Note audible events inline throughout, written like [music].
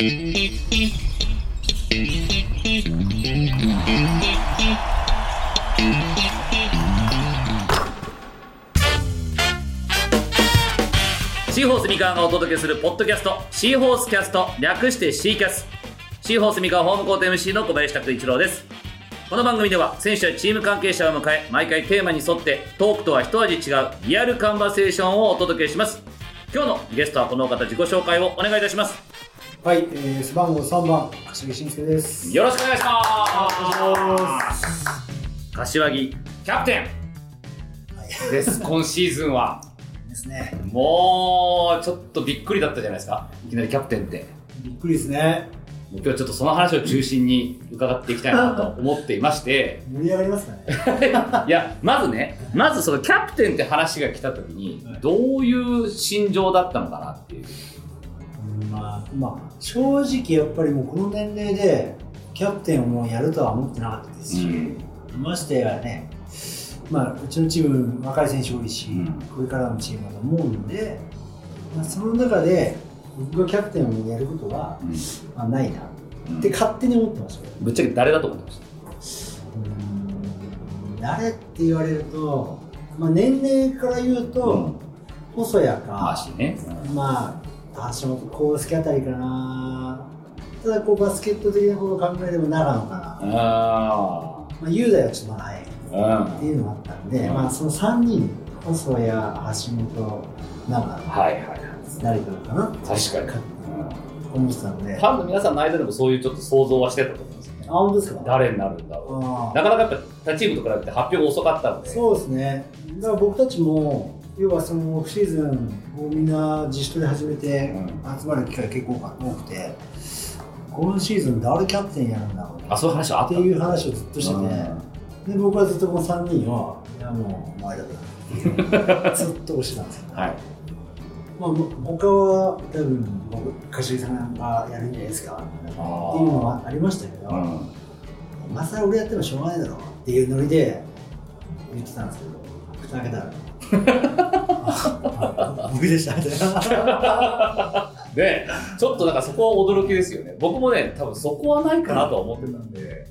シーホース三河がお届けするポッドキャストシーホースキャスト略してシーキャス。シーホース三河ホームコート MC の小林拓一郎です。この番組では選手やチーム関係者を迎え毎回テーマに沿ってトークとは一味違うリアルカンバセーションをお届けします。今日のゲストはこの方自己紹介をお願いいたします。はい、えー、背番号3番、柏木慎介です。よろしくお願いします。柏木。キャプテン。です今シーズンは。ですね。もうちょっとびっくりだったじゃないですか。いきなりキャプテンって。びっくりですね。もう今日はちょっとその話を中心に伺っていきたいなと思っていまして。盛り上がりますかね。[laughs] いやまずねまずそのキャプテンって話が来た時にはい。どういう心情だったのかなっていう。うんまあ、まあ、正直やっぱりもうこの年齢で、キャプテンをもうやるとは思ってなかったですし、ましてやね、まあ、うちのチーム、若い選手多いし、うん。これからのチームだと思うんで、まあ、その中で、僕がキャプテンをやることは、まあ、ないなって勝手に思ってましたよ。ぶっちゃけ誰だと思ってましうーん誰って言われると、まあ、年齢から言うたと、細谷まか、あしね。まあ、橋本康介あたりかな。ただこうバスケット的なことを考えれば長野かな。あまあ、雄大はちょっとまだ早いっていうのがあったんで、うん。まあその3人、細谷、橋本、長野、はいはいはい。誰かかな？確かに。思ってたので、ファンの皆さんの間でもそういうちょっと想像はしてたと思うんですよね。あ、本当ですか？誰になるんだろあうなかなかやっぱ他チームと比べて発表が遅かったのでそうですね。だから僕たちも、要はそのオフシーズンをみんな自主トレ始めてうん。集まる機会結構多くて、今シーズン誰キャプテンやるんだろうあそういう話はあっったていう話をずっとしてて、で僕はずっとこの3人を、いやもうお前だと [laughs] ずっと押してたんですよ。はい。まあ、他は多分僕、柏木さんがやるんじゃないですか。っていうのはありましたけど、うん。今更俺やってもしょうがないだろうっていうノリで言ってたんですけど、蓋開けたら、あ僕でした。で、ちょっとなんかそこは驚きですよね。僕もね、多分そこはないかなとは思ってたんで。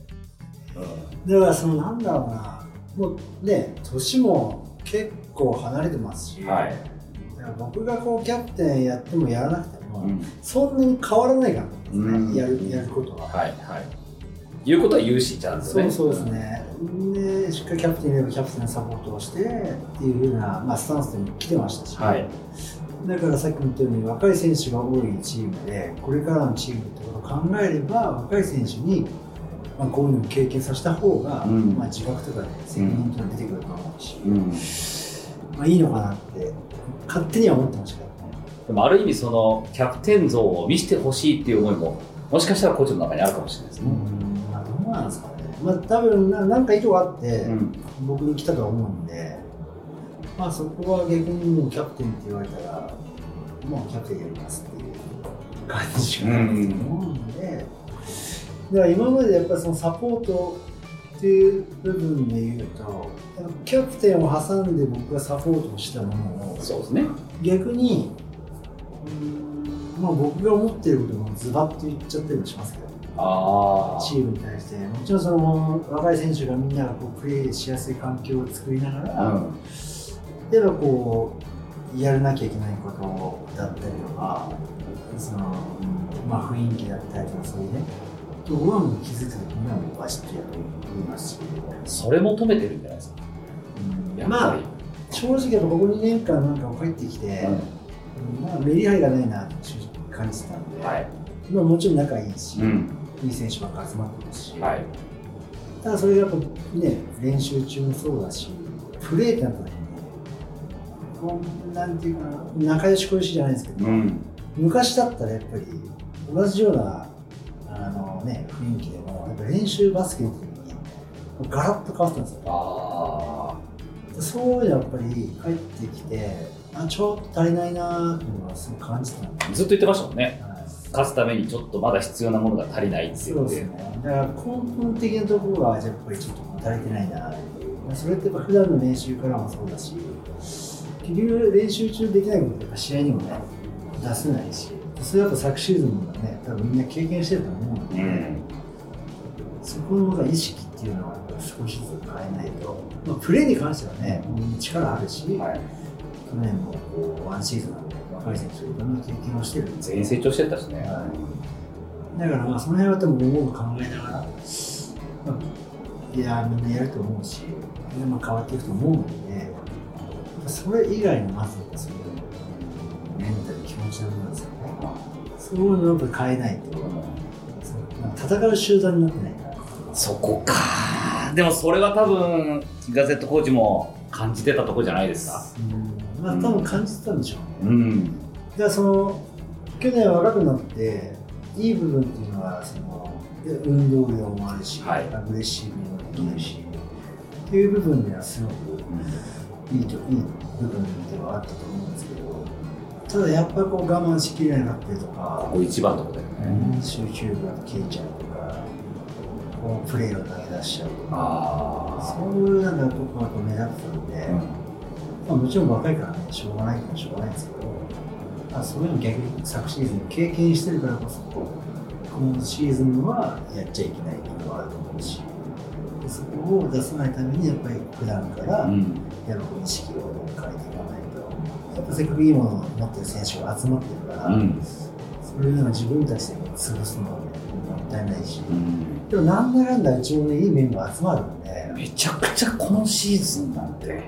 だからそのなんだろうな、もうね、年も結構離れてますし、はい。僕がこうキャプテンやってもやらなくても、うんそんなに変わらないからですね、うんやるやることは。はい、はい。言うことは言うし、ちゃんとね。そうそうですね。で、しっかりキャプテンいればキャプテンのサポートをしてっていうふうな、まあ、スタンスでも来てましたし、はい。だからさっきも言ったように若い選手が多いチームでこれからのチームってことを考えれば若い選手に、まあ、こういうのを経験させた方が、うんまあ、自覚とかで責任とか出てくると思うし、うん。まあ、いいのかなって勝手には思ってましたけどね。でもある意味そのキャプテン像を見せてほしいっていう思いも、もしかしたらコーチの中にあるかもしれないですね。うんうなんですかね。まあ、多分ななんか意図があって、うん。僕に来たとは思うんで、まあ、そこは逆にもうキャプテンって言われたらもうキャプテンやりますっていう感じしかないと思うんで、だから今までやっぱりそのサポートっていう部分で言うとキャプテンを挟んで僕がサポートしたものをそうですね。逆にうんまあ僕が思ってることもズバッと言っちゃったりもしますけど。チームに対してもちろんその若い選手がみんながこうプレーしやすい環境を作りながら、うん。やっぱこうやらなきゃいけないことだったりとかその、まあ、雰囲気だったりとかそういうねところはもう気づくときにはもうバシッとやります？し、それ求めてるんじゃないですか？やっまあ。正直やっぱここ2年間なんか帰ってきて、まあ、メリハリがないなって感じてたんで、はい。まあ、もちろん仲いいし、うん。いい選手ばっか集まってますし、はい。ただそれがやっぱね練習中もそうだしプレーってなった時にこうなんていうかな仲良し恋しじゃないですけど、うん。昔だったらやっぱり同じようなあの、ね、雰囲気でもやっぱ練習バスケの時にガラッと変わってたんですよあそういうのやっぱり帰ってきてあちょっと足りないなっていうのはすごい感じてた。ずっと言ってましたもんね。はい勝つためにちょっとまだ必要なものが足りないって言って。そうですね。だから根本的なところがやっぱりちょっと足りてないなっていう。まあそれってやっぱ普段の練習からもそうだし、結局練習中できないことってやっぱ試合にもね、出せないし、それだと昨シーズンもね多分みんな経験してると思うので、うんそこの意識っていうのは少しずつ変えないと、まあ、プレーに関してはね力あるし、はい去年もこうワンシーズン若い選手いろんな経験をしてる全員成長してたしね、だからまあその辺は多分思う考えながら、まあ、いやみんなやると思うしでまあ変わっていくと思うので、それ以外のまずそのメンタル気持ちの部分ですよね。そういうのをやっぱ変えないと。戦う集団になってない。からそこか。でもそれは多分ガゼットコーチも感じてたとこじゃないですか。うん。まあ多分感じてたんでしょうね、んだからその去年若くなっていい部分っていうのはそので運動量もあるし、はい。アグレッシブにもできるし、っていう部分ではすごくいいといい部分ではあったと思うんですけどただやっぱこう我慢しきれなかったりとこか、こ一番のとこだよね、集中力が消えちゃうとかこうプレーを投げ出しちゃうとかあそういうなんかとこがこう目立ってたので、あ、まあ、もちろん若いからね、しょうがないからしょうがないんですけど、まあ、そういうの逆に昨シーズン経験してるからこそ、このシーズンはやっちゃいけないっていうのはあると思うし、でそこを出さないために、やっぱり普段から、うん。やっぱ意識を変えていかないと、やっぱせっかくいいものを持ってる選手が集まってるから、うん。それを自分たちで潰すのは、ね、もったいないし、うん。でもなんだかんだうちもね、いいメンバー集まるんで、めちゃくちゃ今シーズンなんて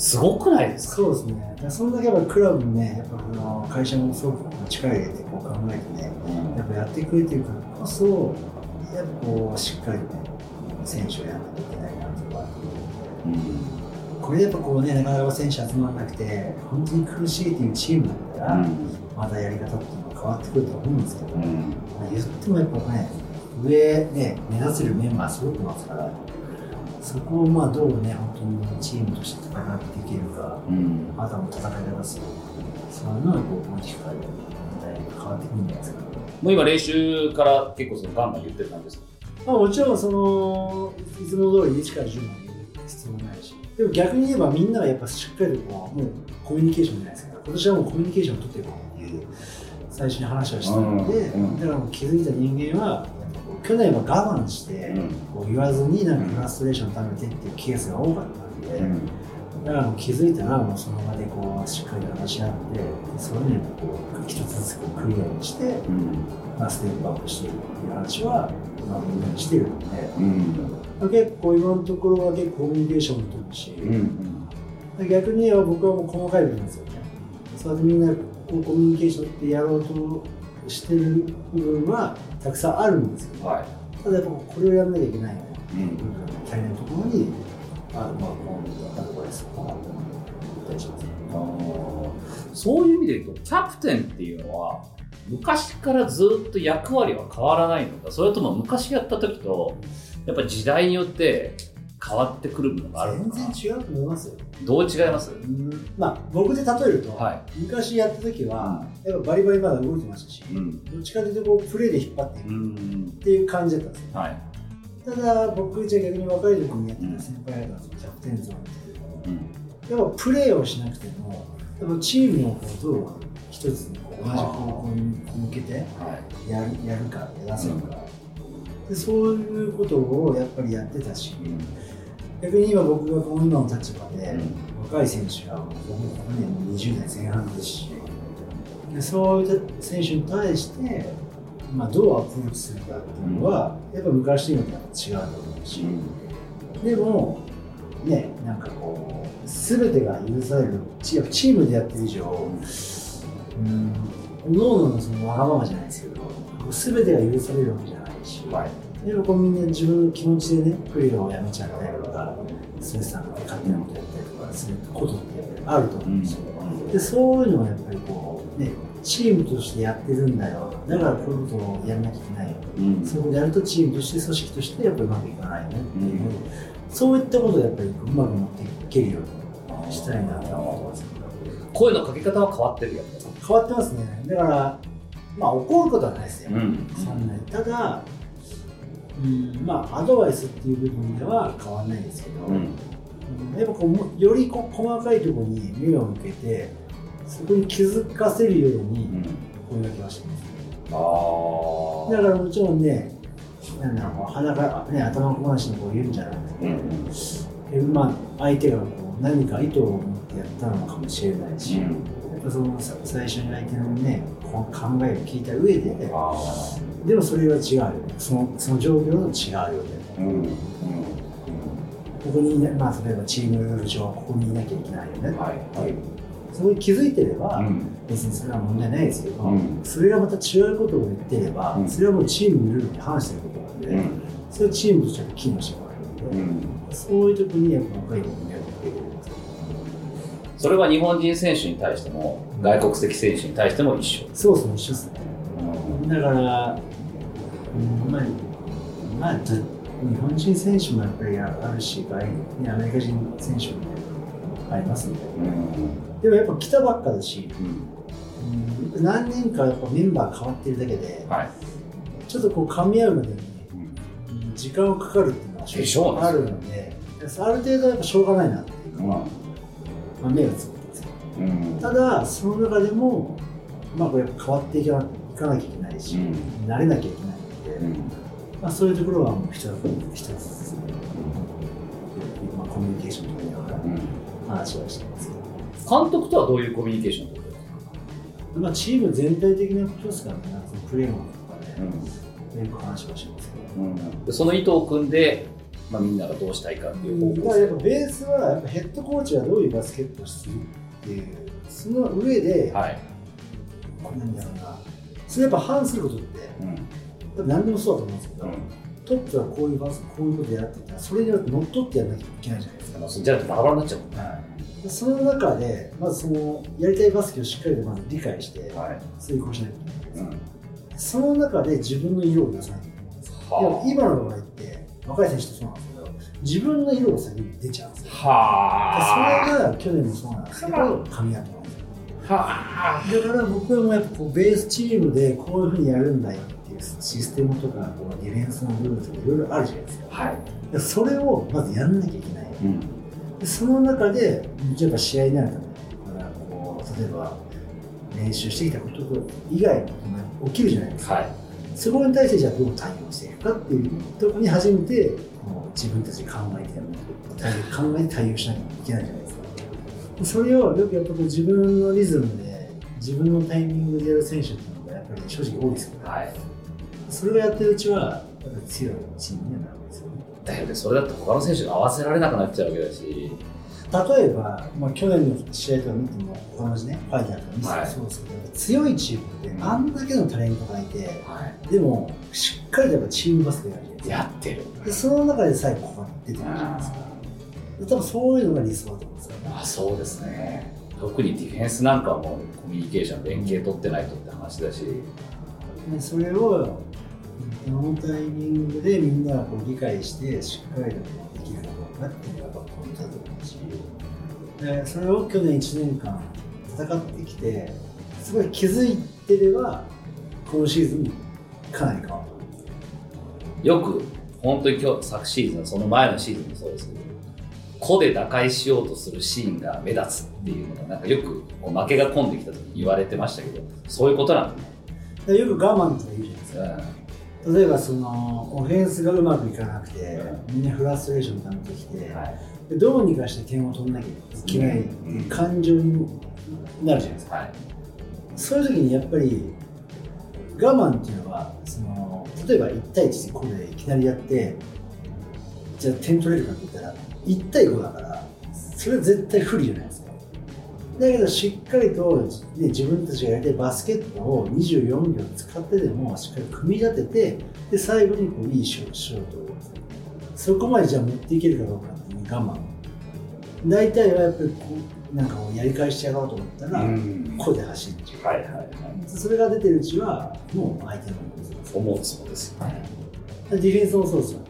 すごくないですか？そうですね。それだけやっぱクラブもね、やっぱあの会社もすごく力入れてこう考えてね、やっぱやってくれてるからこそ、やっぱこうしっかりね、選手をやらなきゃいけないなとか。うんこれでやっぱこうね、なかなか選手集まらなくて、本当に苦しいっていうチームだったら、またやり方っていうのは変わってくると思うんですけど、うんまあ、言ってもやっぱね、上ね、目指せるメンバーすごくいますから、そこをまあどうね、本当にチームとして戦っていけるか。うんあとはもう戦い方する。そういうのはこう、大きく変える。だいぶ変わってくるんじゃないですか。もう今練習から結構そのガンガン言ってる感じですか？まあ、もちろん、その、いつも通り1から10まで言う必要もないし、でも逆に言えばみんながやっぱしっかりとこう、もうコミュニケーションじゃないですか。今年はもうコミュニケーションを取っていこうっていう、最初に話をしたので、うんうんだからもう気づいた人間は、去年は我慢して、うん。こう言わずになんかフラストレーションを溜めてっていうケースが多かったので、だからもう気づいたらもうその場でこうしっかり話し合ってそういうのをこう一つずつこうクリアにして、うん。まあ、ステップアップしていくっていう話は、まあ、みんなにしてるので、うん。まあ、結構今のところは結構コミュニケーションも取るし、うん逆に言えば僕はもう細かい部分ですよね。そうやってみんなこうコミュニケーションってやろうとしてる部分はたくさんあるんですけどはい。ただやっぱこれをやらなきゃいけないよね。うん。部分足りないところにあまあこうアドバイスをもらったりします。そういう意味で言うとキャプテンっていうのは昔からずっと役割は変わらないのかそれとも昔やった時とやっぱ時代によって変わってくるものがあるのか全然違うと思いますよ。どう違います？うん。まあ僕で例えると、は昔やった時は、やっぱバリバリまだ動いてましたし、いうん。どっちかというとこうプレーで引っ張っていく。っうん。ていう感じだったんですよ。はい。ただ僕じゃあ逆に若い時にやってた先輩方のキャプテンゾーンっていうのもうん。やっぱプレーをしなくても、やっぱチームをこうどう一つに同じ方向に向けてはい。やるやるか、やらせるか、で、そういうことをやっぱりやってたし、逆に今僕がこの今の立場で、若い選手が僕もね20代前半ですしでそういった選手に対して、まあ、どうアプローチするかっていうのは、やっぱ昔と今とやっぱ違うと思うし、でもねなんかこう全てが許されるチームでやってる以上うん各々のそのわがままじゃないですけど全てが許されるわけじゃないし、はいでもこうみんな自分の気持ちでね、プレーをやめちゃったりとか、ストレス溜めて勝手なことやったりとかすることってやっぱりあると思うんですよ。で、そういうのはやっぱりこう、ね、チームとしてやってるんだよ。だからこういうことをやらなきゃいけないよ。うんそういうことやるとチームとして、組織としてやっぱりうまくいかないよねっていう、そういったことをやっぱりうまく持っていけるようにしたいなと思ってます。声のかけ方は変わってるよ変わってますね。だから、まあ怒ることはないですよ。んそんなにただ、うん、まあアドバイスっていう部分では変わらないですけど、うん。うんやっぱこうもよりこう細かいところに目を向けてそこに気づかせるように、声掛けはしてます。ああだからもちろんねなんだろう鼻が、ね、頭こ話のこう言うんじゃなくて、うんえまあ、相手がこう何か意図を持ってやったのかもしれないし、うん。やっぱそのさ最初に相手のね考えを聞いた上で、あでもそれは違うよね。そのその状況の違うよね。ーうんうん。ここにいなまあ例えばチーム上ここにいなきゃいけないよね、はいはい。そこに気づいてれば、うん。別にそれは問題ないですけど、うん。それがまた違うことを言ってれば、うん。それはもうチームのルールに反してることなんで、うん。それはチームとして機能してもらえるんで、うん。そういう時にやっぱ若い子に迷惑かけてるんですよ。それは日本人選手に対しても外国籍選手に対しても一緒。そうそう一緒ですねだから、うん、まあ、ま日本人選手もやっぱりあるし、外ねアメリカ人選手もありますんで、うん。でもやっぱ来たばっかだし、うん。うん、何年かやっぱメンバー変わってるだけで、はい。ちょっとこう噛み合うまでに時間がかかるっていうのはあるので、ある程度やっぱしょうがないなっていう。のは、まあ、目がつぶってるんですよ。うん。ただ、その中でも、まあ、これやっぱ変わっていかないかなきゃいけないし、うん。慣れなきゃいけないので、まあ、そういうところはもう一つ一つ、まあ、コミュニケーションとか見ながら話はしてます。けど、監督とはどういうコミュニケーションを取ってるんですかまあ、チーム全体的なことですからね、そのプレーマンとかうね、よく話はしますけど。ん。でその意図を組んで、まあ、みんながどうしたいかっていうだ方向性か？らやっぱベースはやっぱヘッドコーチがどういうバスケットをするっていうその上で、はい、なんだろうなそれやっぱ反することってうん。何でもそうだと思うんですけど、うん。トップはこういうバスこういうことやってたらそれによって乗っ取ってやらなきゃいけないじゃないですか、じゃあバラバラになっちゃうもん。ね、でその中でまずそのやりたいバスケをしっかりとまず理解してはい。遂行しないといけないうん。その中で自分の色を出さないといけないんですも今の場合って若い選手ってそうなんですけど自分の色が先に出ちゃうんですよ。はでそれが去年もそうなんですけど噛み合ってます。あはあだから僕はもうやっぱこうベースチームでこういうふうにやるんだよっていうシステムとかこうディフェンスのルールとかいろいろあるじゃないですか。はい、でそれをまずやらなきゃいけない。うんでその中で例えば試合になるただからこう例えば練習してきたこと以外のことが起きるじゃないですか、はい。そこに対してじゃあどう対応していくかっていうところに初めてもう自分たちで考えて考えて対応しなきゃいけないじゃないですか。でそれをよくやっぱこう自分のリズムで自分のタイミングでやる選手っていうのがやっぱり正直多いですよね。はい。それをやってるうちはやっぱり強いチームにはなるんですよね。だよねそれだと他の選手が合わせられなくなっちゃうわけだし。例えば、まあ、去年の試合とか見ても他のねファイターとか見てもはい。そうですけど、強いチームってあんだけのタレントがいてはでもしっかりとやっぱチームバスケやる。やってる。でその中で最後ここが出てくるじゃないですか。で多分そういうのが理想だと思うんですよね。あそうですね。特にディフェンスなんかはもうコミュニケーション連携取ってないとって話だし。でそれをどのタイミングでみんながこう理解してしっかりとできるかどうかっていうのがポイントだと思うし。でそれを去年1年間戦ってきてすごい気づいてれば今シーズンかなり変わるよく本当に今日昨シーズンその前のシーズンもそうですけど個で打開しようとするシーンが目立つっていうのがなんかよく負けが込んできた時に言われてましたけどそういうことなんだね、でよく我慢とか言うじゃないですか。例えばそのオフェンスがうまくいかなくてみんなフラストレーション溜めてきて、はい。でどうにかして点を取らなきゃいけないっていう感情になるじゃないですか、はい。そういう時にやっぱり我慢っていうのはその例えば1対1でこれいきなりやってじゃあ点取れるかって言ったら1対5だからそれは絶対不利じゃないですか。だけどしっかりと、ね、自分たちがやりたいバスケットを24秒使ってでもしっかり組み立ててで最後にこういいシューシュートをそこまでじゃあ持っていけるかどうかっていう我慢。大体はやっぱりこうなんかこうやり返してやろうと思ったら、うん。ここで走ってはいはいはい。それが出てるうちはもう相手の思うそうですよね。ディフェンスもそうですよ。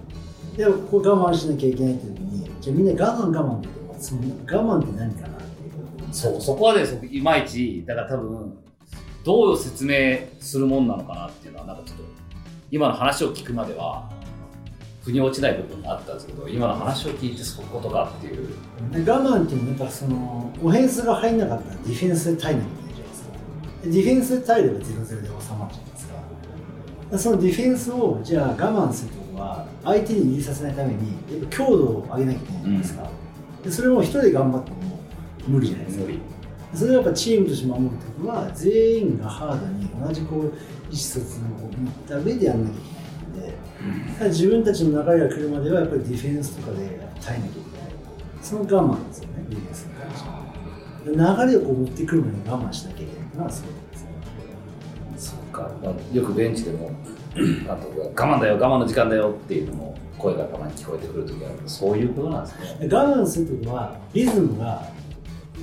でもここ我慢しなきゃいけないっていうじゃあみんな我慢我慢その我慢って何かなっていう。そうそこはねいまいちだから多分どう説明するもんなのかなっていうのはなんかちょっと今の話を聞くまでは腑に落ちない部分があったんですけど今の話を聞いてそういうことかっていう。で我慢っていうのはやっぱそのオフェンスが入んなかったらディフェンスで耐えなきゃいけないじゃないですかディフェンスで耐えれば0-0で収まっちゃいますからそのディフェンスをじゃあ我慢するとは相手に入れさせないためにやっぱ強度を上げなきゃいけないじゃないですか、うん、でそれも一人で頑張っても無理じゃないですか。それはやっぱチームとして守るときは全員がハードに同じこう意思疎通を持った上でやんなきゃいけないので、うん、自分たちの流れが来るまではやっぱりディフェンスとかで耐えなきゃいけない。その我慢ですよねディフェンスに関しては流れをこう持ってくるまで我慢しなきゃいけないのはそうですそうか、まあ、よくベンチでも監督が我慢だよ我慢の時間だよっていうのも声がたまに聞こえてくる時があるそういうことなんですね我慢するとはリズムが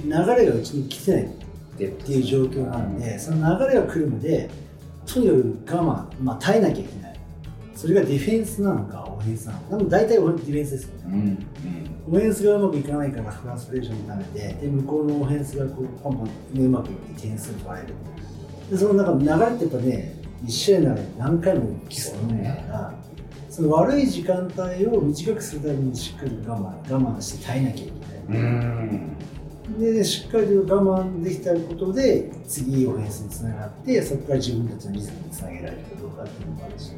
流れがうちに来てないっていう状況なんで、その流れが来るまでとにかく我慢、まあ、耐えなきゃいけない。それがディフェンスなのかオフェンスなのか。でも大体ディフェンスですよね、うんうん、オフェンスがうまくいかないからフランストレーションになめてで向こうのオフェンスがこうポンポンうまくいって点数取られる。でその中流れってやっぱね1試合の中で何回も起きそうなからその悪い時間帯を短くするためにしっかり我慢我慢して耐えなきゃいけないでしっかりと我慢できたことで次オフェンスにつながってそこから自分たちのリズムにつなげられるかどうかっていうのもあるし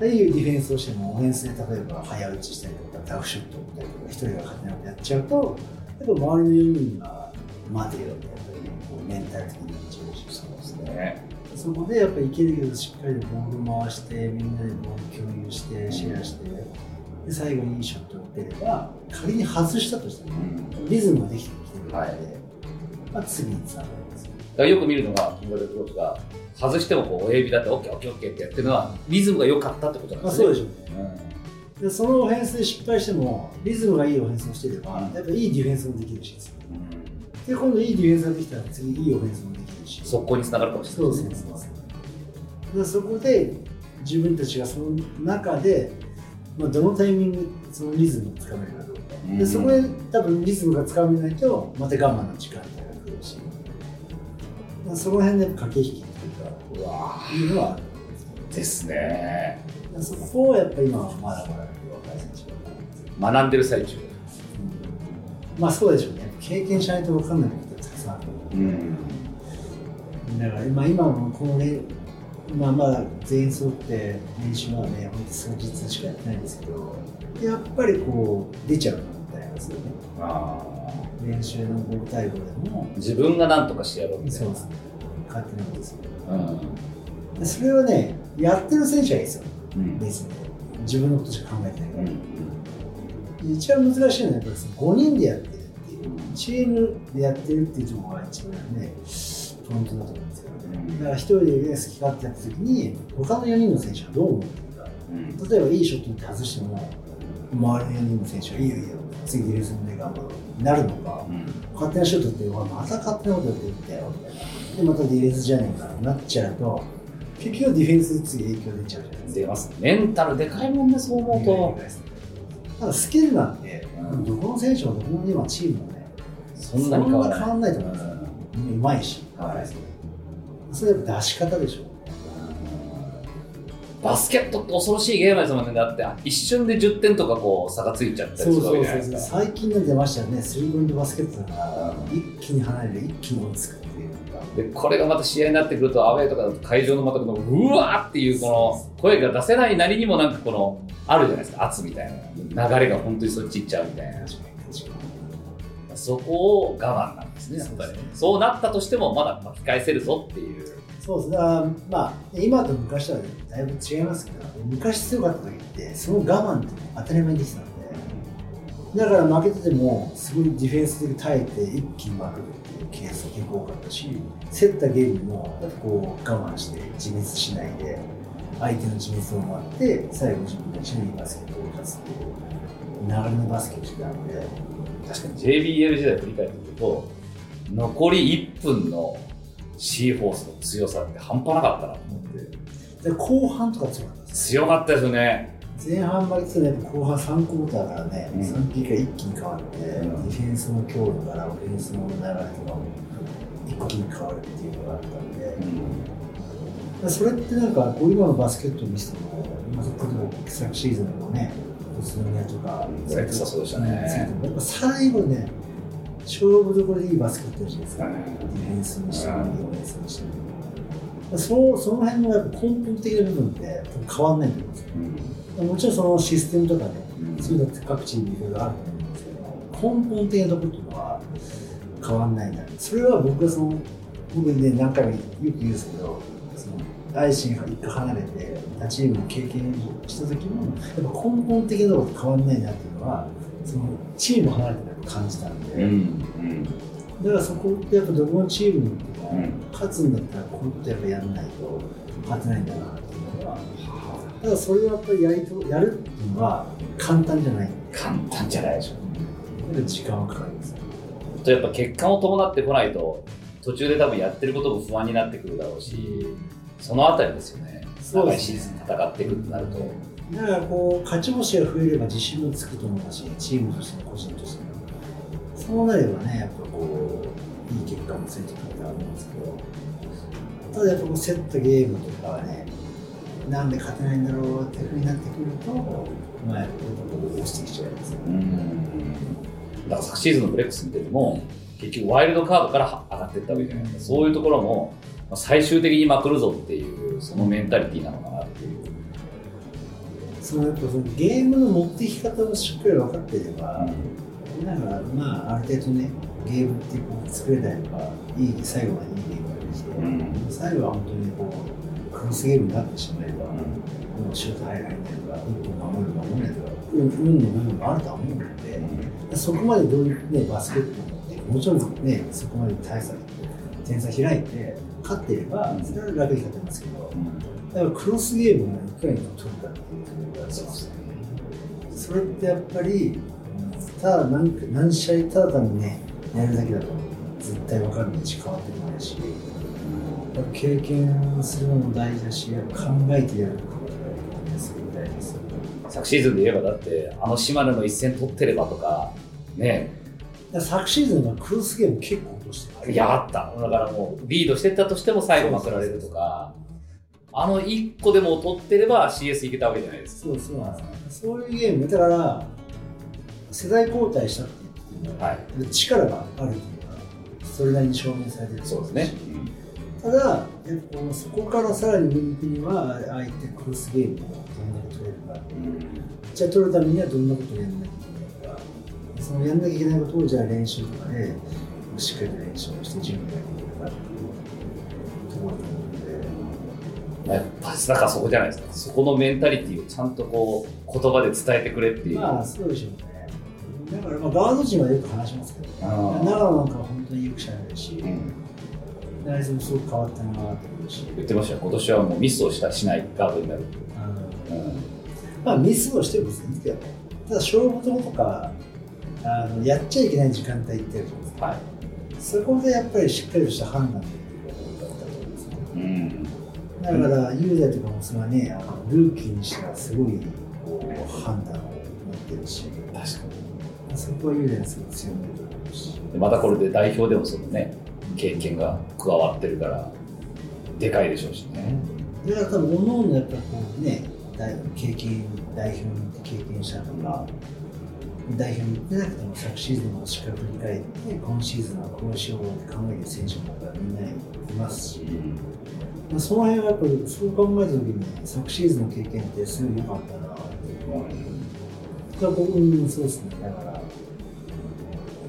ああいうディフェンスをしてもオフェンスで例えば早打ちしたりとかダフショットを打ったりとか一人が勝手なことやっちゃうとやっぱ周りの4人が待てよってやっぱりメンタル的になっちゃうしそうですね。そこでやっぱりいけるけどしっかりとボール回してみんなでボール共有してシェアしてで最後にいいショットを打てれば仮に外したとしても、リズムができてきてるので、はい、まあ、次につながります。だよく見るのがキングレプロが外してもこう親指だって OKOKOK ってやってるのはリズムが良かったってことなんですね、まあ、そうでしょうね、うん、でそのオフェンスで失敗してもリズムがいいオフェンスをしてれば、やっぱいいディフェンスもできるし、うん、で今度いいディフェンスができたら次いいオフェンスもできるし速攻につながるかもしれない。ですねそこで自分たちがその中で、まあ、どのタイミングそのリズムをつかめるかどうか、うん、でそこで多分リズムがつかめないとまた我慢の時間帯が来るし、まあ、その辺で駆け引きっていうかうわいうのはあるですね。そこをやっぱ今はまだまだ若い選手が学んでる最中、うん、まあそうでしょうね。経験しないと分かんないことたくさんある、うん、だから今今のこのまあまだ全員揃って練習はね、ほんと数日しかやってないんですけど、やっぱりこう、出ちゃうのってありますよね。あ練習の5対5でも。自分が何とかしてやろうみたいな。そうですね。勝手なんですよ。うん、それはね、やってる選手はいいですよ。うん、別に。自分のことしか考えてないから。うん、一番難しいのはやっぱり5人でやってるっていう、チームでやってるっていうところが一番ね、ポイントだと思うん。ですよ。だから一人で好き勝手やった時に他の4人の選手はどう思ってるか、うん、例えばいいショットに外しても周りの4人の選手はいいよいいよ。次ディフェンスで頑張ろうになるのか、うん、勝手なショットってまた勝手なことやってるんだよみたいなでまたディフェンスじゃねえかなっちゃうと結局ディフェンスで次影響出ちゃうじゃないですか。出ます。メンタルでかいもんねそう思うと。ただスキルなんて、うん、どこの選手もどこの今チームもねそんなに変わらない。と思います、うん、うまいし、はい。それ出し方でしょ。バスケットって恐ろしいゲームですもんねだって一瞬で10点とかこう差がついちゃったりするわけじゃないですか。最近の出ましたよね。スリーポイントバスケットだから、一気に離れる一気に追いつくって。いうでこれがまた試合になってくるとアウェーとかだと会場のまたこのうわーっていうこの声が出せないなりにもなんかこのあるじゃないですか。圧みたいな。流れが本当にそっち行っちゃうみたいなそこを我慢なんですね。やっぱり。そうなったとしてもまだ巻き返せるぞっていう。そうです。だからまあ今と昔とはだいぶ違いますけど昔強かった時ってその我慢って当たり前にできてたんでだから負けててもすごいディフェンスで耐えて一気に負けるっていうケースが結構多かったし競ったゲームもこう我慢して自滅しないで相手の自滅を待って最後自分たちのいいバスケットを勝つっていう流れのバスケをしてたんで確かに JBL 時代振り返ってみると残り1分のシーフォースの強さって半端なかったなと思って。で後半とか強かった強かったですよね。前半までってね後半3クォーターからね、うん、3ピーが一気に変わって、うん、ディフェンスの強度からオフェンスの流れとかも一気に変わるっていうのがあったんで、うん、それってなんかこう今のバスケットにしても今例えば昨シーズンのね宇都宮とかそうでしたねやっぱ最後ね勝負どころでいいバスケットじゃないですか、ディフェンスにしても、オフェンスにしても。そその辺のやっぱ根本的な部分って変わんないと思うんですよ。うん、もちろんそのシステムとかね、うん、そういうのって各チームいろいろあると思うんですけど、根本的なところっていうのは変わんないな。それは僕はその、僕ね、何回もよく言うんですけど、その大臣が一回離れて、他チームの経験した時も、やっぱ根本的なこと変わんないなっていうのは、そのチーム離れて感じたんで、うんうん、だからそこってやっぱどこのチームに勝つんだったらこういうことやっぱやらないと勝てないんだなっていうのは。だからそれをやっぱりやりとやるっていうのは簡単じゃない。簡単じゃないでしょ。時間はかかります。とやっぱ結果を伴ってこないと途中で多分やってることも不安になってくるだろうしそのあたりですよね長いシーズン戦っていくってなると。だからこう勝ち星が増えれば自信もつくと思うしチームとしても個人としてもそうなればねやっぱこういい結果もついてくるとは思うんですけど。ただやっぱこう競ったゲームとかはねなんで勝てないんだろうっていうふうになってくるとまあやっぱこう落ちてきちゃいますよね。だから昨シーズンのブレックス見てても結局ワイルドカードから上がっていったわけじゃないですか。そういうところも最終的にまくるぞっていうそのメンタリティーなのかなっていう。そのやっぱそのゲームの持っていき方をしっかり分かっていれば、うんだからまあある程度ねゲームっていうこう作れたりとかいい最後までいいゲームができて、うん、最後は本当にこうクロスゲームになってしまえば、うん、もうシュート入らないとか一本守る守れないとか運の部分もあるとは思うので、うん、そこまでどういう、ね、バスケットってもちろんねそこまで大差点差開いて勝っていればそれは楽に勝てますけど、だからクロスゲームがいかに取るかっていうところがありますね。それってやっぱりただ何何試合ただ単にねやるだけだと絶対分かる道変わってこないし経験するのも大事だし考えてやることがすごい大事です昨シーズンで言えばだってあの島根の一戦取ってればとかね。昨シーズンはクロスゲーム結構いやあった。だからもうリードしてたとしても最後まくられるとか。あの1個でも取ってれば CS いけたわけじゃないです。かそうそうそういうゲーム。だから世代交代したっていうのは、はい、力があるっていうのはそれなりに証明されてるそうですね、ただえっと、そこからさらに上に行くにはああいったクロスゲームをどんなに取れるか、う。ん、じゃあ取るためにはどんなことをやらなきゃいけないか。そのやんなきゃいけないことをじゃあ練習とかでしっかりと練習をして準備ができるかっていうところだと思うんで。やっぱだからそこじゃないですか。そこのメンタリティーをちゃんとこう言葉で伝えてくれっていう。まあそうでしょうね。だからまあガード陣はよく話しますけど、ね、長野なんかは本当によくしゃべるし、うん、大豆もすごく変わったなと思うし。言ってましたよ。今年はもうミスをしたしないガードになる、う。ん、まあミスをしても別にいいけどねただ勝負とかあのやっちゃいけない時間帯ってあるじゃないですか、はい、そこでやっぱりしっかりとした判断できることだったと思うんですね、うん、だから雄大とかもそれはねあのルーキーにしてはすごいこう判断を持ってるし。確かに。そこはユーレンスが強めると思うし。またこれで代表でもそのね経験が加わってるからでかいでしょうしね。だから多分おのおのやっぱこうね経験代表に行って経験したとか代表に行ってなくても昨シーズンをしっかり振り返って今シーズンはこうしようって考えてる選手もみんないますし、まあ、その辺はやっぱりそう考えた時に昨シーズンの経験ってすごい良かったなっていうのは、僕もそうですね。だから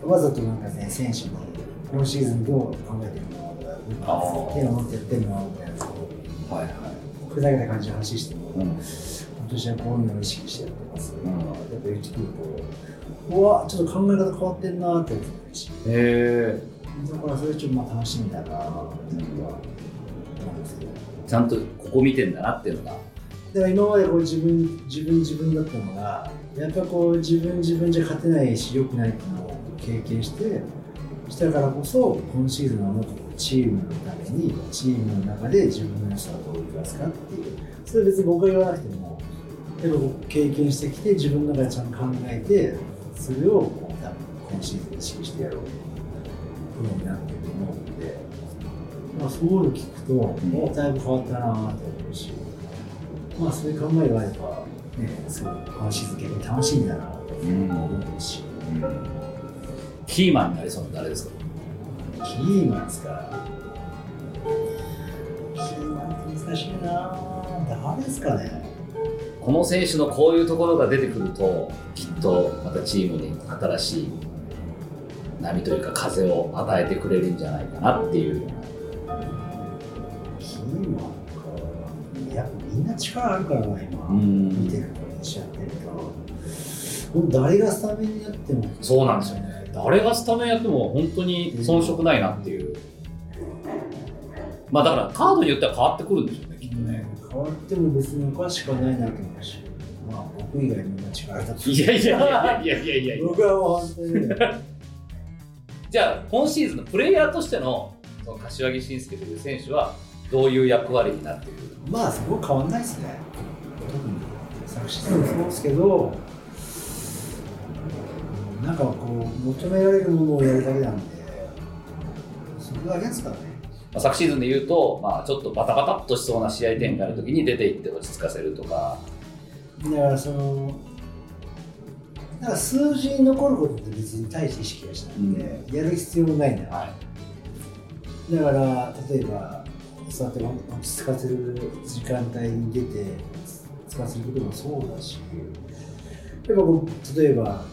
わざとなんかね、選手も今シーズンどう考えてるのとか、手を持ってやってるのみたいなはいはい、ふざけた感じの話しても、うん、今年はこういうのを意識してやってます、うん、やっぱ言ってくると、うわ、ちょっと考え方変わってんなって思うし、へだからそれちょっとまあ楽しみだなっていうのは思うんですけど。ちゃんとここ見てんだなっていうのが。だから今までこう自分自分自分だったのがやっぱこう自分自分じゃ勝てないし良くないっていうのを経験してしたからこそ今シーズンはもっとチームのためにチームの中で自分の良さをどう生かすかっていう。それ別に僕が言わなくてもやっぱ経験してきて自分の中でちゃんと考えてそれをこう多分今シーズン意識してやろうプロになってると思うので、まあ、そういうの聞くと、もうだいぶ変わったなと思うし、まあ、そういう考えがあれば、ね、すごい今シーズン結構楽しみだなと思うし。うんキーマンになりそうな誰ですか？キーマンですか？キーマンって難しいな誰ですかね？この選手のこういうところが出てくるときっとまたチームに新しい波というか風を与えてくれるんじゃないかなっていうキーマンか。やっぱみんな力あるからな、今。うん見てると、練習やってると。誰がスタメンになっても。そうなんですよね誰がスタメンやっても本当に遜色ないなっていうまあだからカードによっては変わってくるんでしょうねきっとね変わっても別におかしくはないなと思うし。まあ僕以外みんな力だと。いやいやいやいやいやいやいや僕はもう本当に。じゃあ今シーズンのプレイヤーとしてのその柏木慎介という選手はどういう役割になってくるまあそこは変わんないですね。特に昨シーズンもそうですけど、なんかこう求められるものをやるだけなんで、それだけですからね。まあ、昨シーズンで言うと、まあ、ちょっとバタバタっとしそうな試合展開の時に出ていって落ち着かせるとか、だからその、なんか数字に残ることって別に大して意識はしないんで、やる必要もないな。はだから例えばそうやって落ち着かせる時間帯に出て落ち着かせることもそうだし。やっぱこう例えば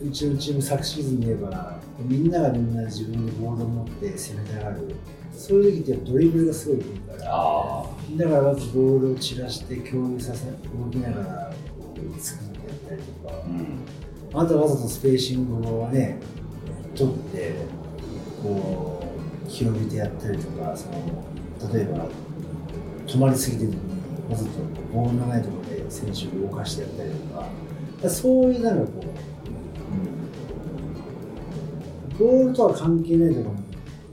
うちのチーム昨シーズンで言えばみんながみんな自分でボールを持って攻めたがる。そういう時ってドリブルがすごい来るかい、らあだからまずボールを散らして共有させ動きながら作ってやったりとか。あ、うん、あとはわざとスペーシングをね、取って、こう、広げてやったりとか、その例えば、止まりすぎてる時に、わざとボールのないところで選手を動かしてやったりとか、そういうなんかこう、ボールとは関係ないところ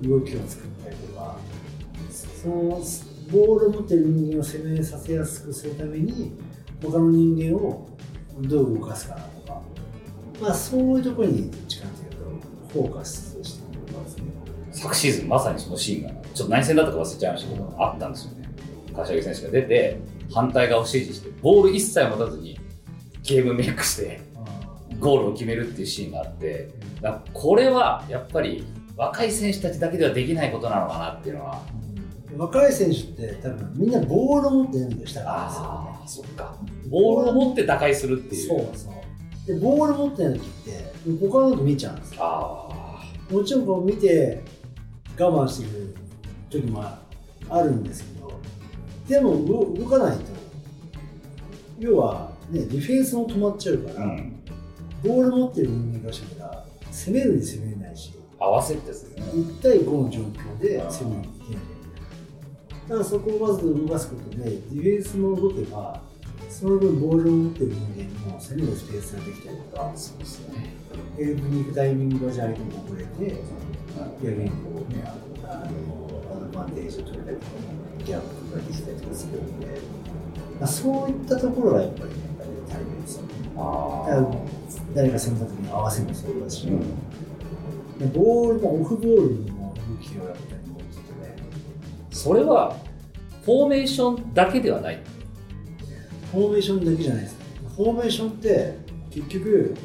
に動きを作ったりとか、そのボールを持ってる人間を攻めさせやすくするために、他の人間をどう動かすかなとか、まあそういうところにどっちかというと、フォーカスしてますね。昨シーズンまさにそのシーンが、ちょっと何戦だったか忘れちゃいましたけど、あったんですよね。柏木選手が出て、反対側を指示して、ボール一切持たずにゲームメイクして、ゴールを決めるっていうシーンがあって、これはやっぱり若い選手たちだけではできないことなのかなっていうのは、若い選手って多分みんなボールを持って演技をしたからですよね。ああ、そっか。ボールを持って打開するっていう。そうそう。で、ボール持ってない時って、他のこと見ちゃうんですよ。あもちろんこう見て我慢してる時もあるんですけど、でも動動かないと、要はね、ディフェンスも止まっちゃうかあ、ら、うん。ボール持ってる人間からしたら、攻めるに攻めれないし、合わせってやつですね。1対5の状況で攻めなきゃいけない。だからそこをまず動かすことで、ディフェンスも動けば、その分ボールを持ってる人間も攻めるスペースができたりとか、そうですね。ヘルプに行くタイミングがじゃあ相手に遅れて、逆にこうね、あの、アドバンテージを取れたりとか、ギャップができたりとかするんで、まあ、そういったところがやっぱり、ね、足りないですよね。あだから誰か攻めた時に合わせもそうだし、うんでボールもオフボールにも動きをやったりもちょっとね、それはフォーメーションだけではない。フォーメーションだけじゃないですね。フォーメーションって結局、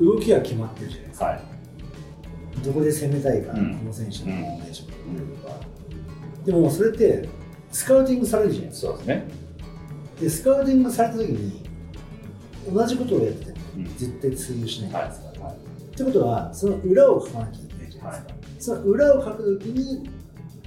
動きが決まってるじゃないですか。はい。どこで攻めたいか、うんこの選手のフォーメーションとか。でもそれってスカウティングされるじゃないですか。そうですね。で、スカウティングされた時に同じことをやっててもうん絶対通用しないじゃないですか。はいってことは、その裏を書かなきゃいけないじゃないですか。その裏を書くときに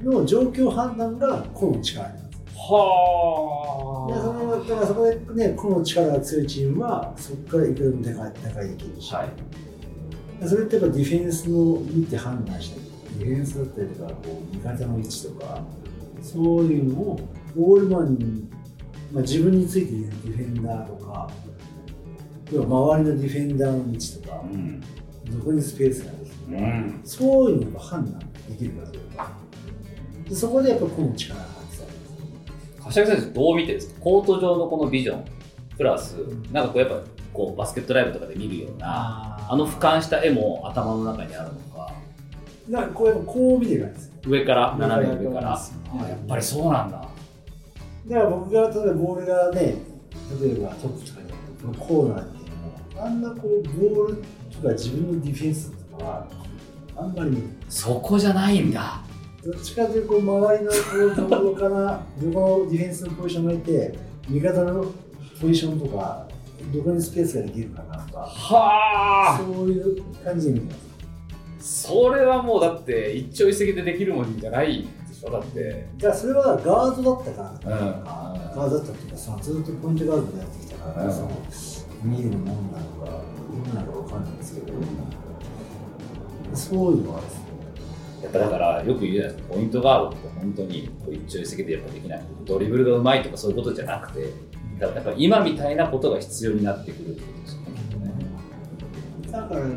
の状況判断が個の力なんですよ。でそはのだからそこでね、個の力が強いチームは、そこからいくらでも高い高いできるし、はい。それってやっぱディフェンスの見て判断したり、ディフェンスだったりとか、こう味方の位置とか、そういうのをボールマンに、まあ、自分についているディフェンダーとか、要は周りのディフェンダーの位置とかう、ん。どこにスペースがあるうん。そういうのが判断できるかどうか。でそこでやっぱ個の力が発揮される。柏木選手どう見てるんですか？コート上のこのビジョンプラス、なんかこうやっぱこうバスケットライブとかで見るようなああの俯瞰した絵も頭の中にあるのかなんかこうやっぱこう見てる感じですよ。上から斜め上から上からあやっぱりそうなんだだから僕が例えばボールがね、例えばトップとかにコーナーっていうのも、あんなこうボールとか自分のディフェンスとかはあんまりそこじゃないんだ。どっちかというとこう周りのこうどこかなどこのディフェンスのポジションがいて味方のポジションとかどこにスペースができるかなとかはそういう感じで見てます。それはもうだって一朝一夕でできるもんじゃないでしょだって。だからそれはガードだったからうん。ガードだったっていうかさずっとポイントガードでやってきたから、うん。その見るもんなのかどうなのかわかんないですけどそういうのはですね。やっぱだからよく言うじゃないですかポイントガードって本当にこう一朝一夕でやっぱできないドリブルがうまいとかそういうことじゃなくてだからやっぱ今みたいなことが必要になってくるってことですよね。だから、ね、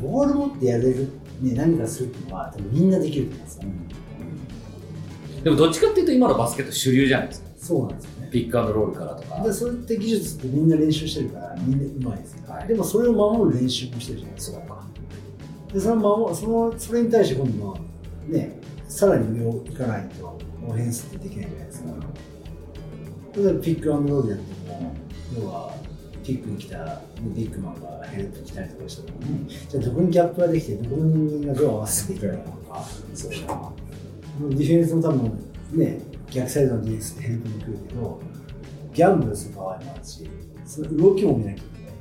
ボール持ってやれる、ね、何かするっていうのは多分みん。なできると思いますよ、でもどっちかっていうと今のバスケット主流じゃないですか。そうなんですよ。ねピックアンドロールからとか。でそういった技術ってみんな練習してるからみんなうまいですよ、はい。でもそれを守る練習もしてるじゃないですかでその守そのそれに対して今度はねさらに上を行かないとオフェンスってできないじゃないですか。例えばピックアンドロールやっても要はピックに来たビッグマンがヘルプ来たりとかした時に、じゃあどこにギャップができてどこに人間がどう合わせていくのか。とかそうディフェンスも多分ね逆サイドのディフェンスってヘルプに来るけどギャンブルする場合もあるしその動きも見なきゃいけない。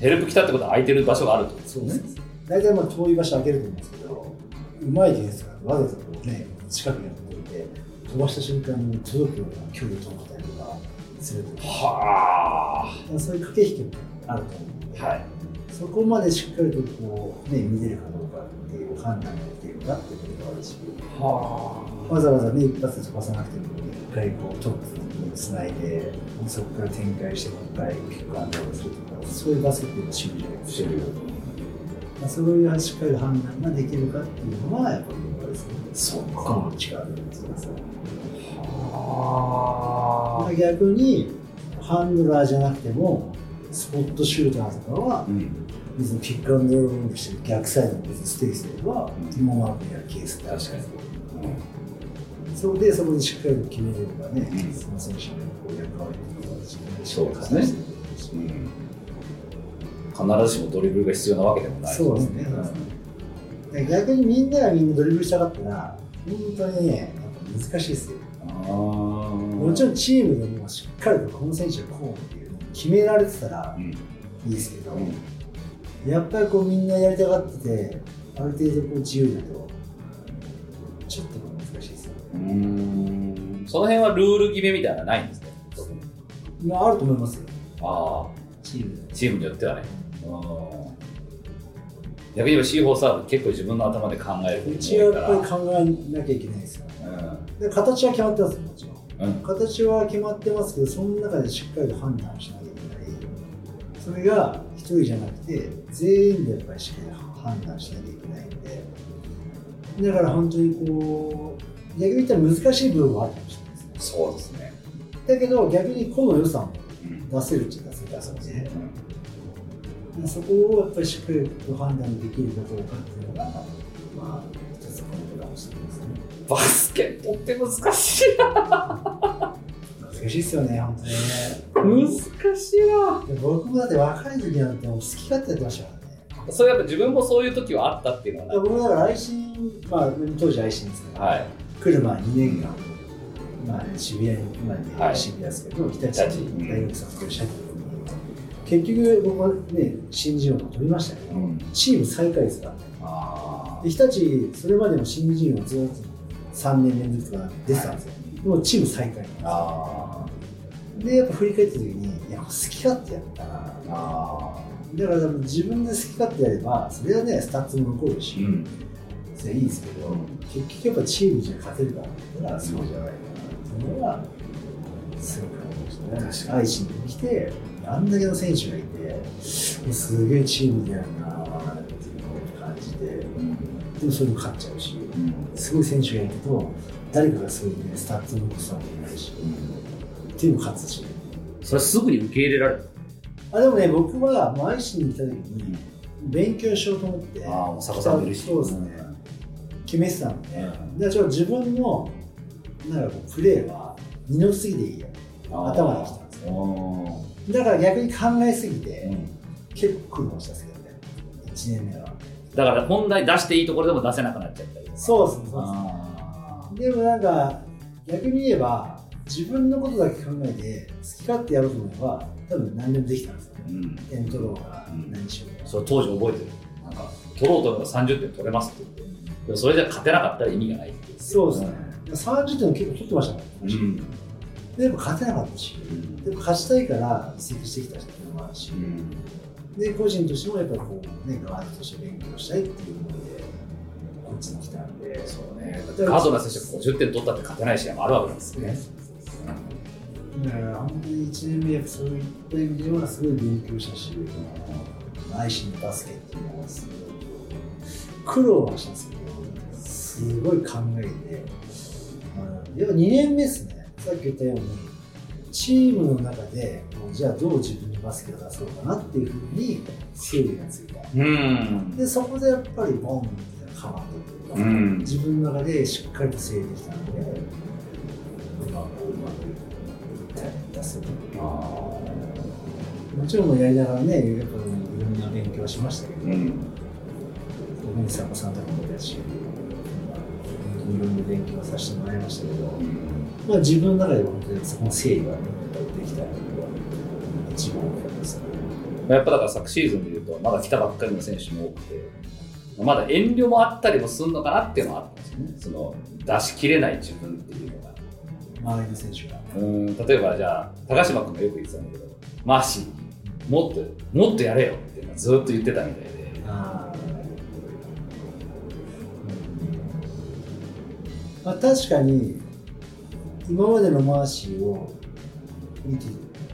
ヘルプ来たってことは空いてる場所があるってことですそうよねです。大体まあ遠い場所開けると思うんですけどうまいディフェンスがわざとこうね近くにやっておいて飛ばした瞬間に届くような距離を取ったりとかするとはそういう駆け引きもあると思うんで、あはい。そこまでしっかりとこう、ね、見れるかどうかっていう判断ができるかっていうことがあるし。はわざわざね一発で飛ばさなくても一回こうトップにつないでそこから展開してもう一回ピックアンドロールするとかそういうバスケットの主流じゃないですか。まあ、そういうしっかり判断ができるかっていうのはやっぱり僕はですねそうこの力があるんですよは逆にハンドラーじゃなくてもスポットシューターとかはうん別にピックアンドロールしてる逆サイドの別にスペースではうんモーマークにやるケースってある確かにそれでそこでしっかりと決めれればね、うん。その選手のこう役割という形でそうですね。しっかり果たしていくことですし必ずしもドリブルが必要なわけでもない。そうですね、で逆にみんながみんなドリブルしたかったら本当にね難しいですよ。あももちろんチームでもしっかりとこの選手はこうっていうのを決められてたらうん。いいですけど、うん。やっぱりこうみんなやりたがっててある程度こう自由だとちょっとうーん。その辺はルール決めみたいなのはないんですね？特にまああると思いますよ。あチームチームによってはね。うん。逆に言えば C4 サーブ結構自分の頭で考えるうちはやっぱり考えなきゃいけないですよで形は決まってますよもちろん。うん。うん形は決まってますけどその中でしっかりと判断しなきゃいけない。それが一人じゃなくて全員でやっぱりしっかり判断しなきゃいけないんで。だから本当にこう逆に言ったら難しい部分はあるかもしれないですね。そうですね。だけど逆に個の良さもうん出せるっちゃ出せる出せますね。ねそこをやっぱりしっかりと判断できるかどうかっていうのがまあ一つポイントかもしれないですね。バスケットって難しいな。難しいですよね本当にね。難しいな。で僕もだって若い時なんてもう好き勝手やってましたからね。それやっぱ自分もそういう時はあったっていうのは僕だから愛心、まあ、当時アイシンですけど、はい来る前2年間、まあ、渋谷に、今に、はい。渋谷ですけど、日立大学卒業した時に、結局僕はね、新人王も取りましたけど、うん。チーム最下位ですからで日立、それまでも新人王ずっと3年連続とか出てたんですよ。でもチーム最下位なんですで、やっぱ振り返った時に、いや、好き勝手やったな。あだから自分で好き勝手やれば、それはね、スタッツも残るし、うんそれはいいですけど、結局やっぱチームじゃ勝てるかって言ったらそう。じゃないかなっていうのがすごく思いましたね。愛知に来てあんだけの選手がいてもうすげえチームでやるなーっていう感じででもそれも勝っちゃうしすごい選手がいると誰かがそういうねスタッツを残すわけじゃないしっていうのも勝つし。それすぐに受け入れられるあでもね僕はもう愛知に来た時に勉強しようと思ってああもう逆さんもいるし。そうですね決めてたので、うん。でちょっと自分のなんかこうプレーは二の次でいいよ。頭にきたんですよ。よだから逆に考えすぎて、結構苦労したんですけどね。1年目は。だから本来出していいところでも出せなくなっちゃったりそうですねそうあですねでもなんか逆に言えば自分のことだけ考えて好き勝手やろうと思えば多分何でもできたんですよね。ーうん。点取ろうがうん。何しようが、そう当時覚えてる。なんか取ろうと思えば30点取れますって言ってでもそれじゃ勝てなかったら意味がないっていう。そうですね、30点結構取ってましたから、ね。うん。でも勝てなかったし。うん。でも勝ちたいから移籍してきた人もあるし、うん。で個人としてもやっぱりこうねガードとして勉強したいっていう思いでこっちに来たんで。そうね。だってカードナー選手が50点取ったって勝てない試合もあるわけですよね。だから本当に1年目そういった意味ではすごい勉強したし内心のバスケっていうのはすごい苦労はしたんですけどすごい考えてあのやっぱ2年目ですね。さっき言ったようにチームの中でもうじゃあどう自分にバスケを出そうかなっていうふうに整理がついた。うん。でそこでやっぱりボンって変わったというか、うん。自分の中でしっかりと整理できたので、まあ、こううまくいったり出せるあもちろんやりながらね、いろんな勉強はしましたけど、ーうん。特に佐古さんとかもいたし、まあいろんな勉強はさせてもらいましたけど、まあ、自分の中で本当にそこの整理が、ね、できたのが一番大きいですね。やっぱだから昨シーズンでいうとまだ来たばっかりの選手も多くてまだ遠慮もあったりもするのかなっていうのはあったんですよねその出し切れない自分っていうのが周りの選手が。うん例えばじゃあ高島君がよく言ってたんだけどマーシーもっともっとやれよってずっと言ってたみたいであまあ、確かに今までのマーシーを見て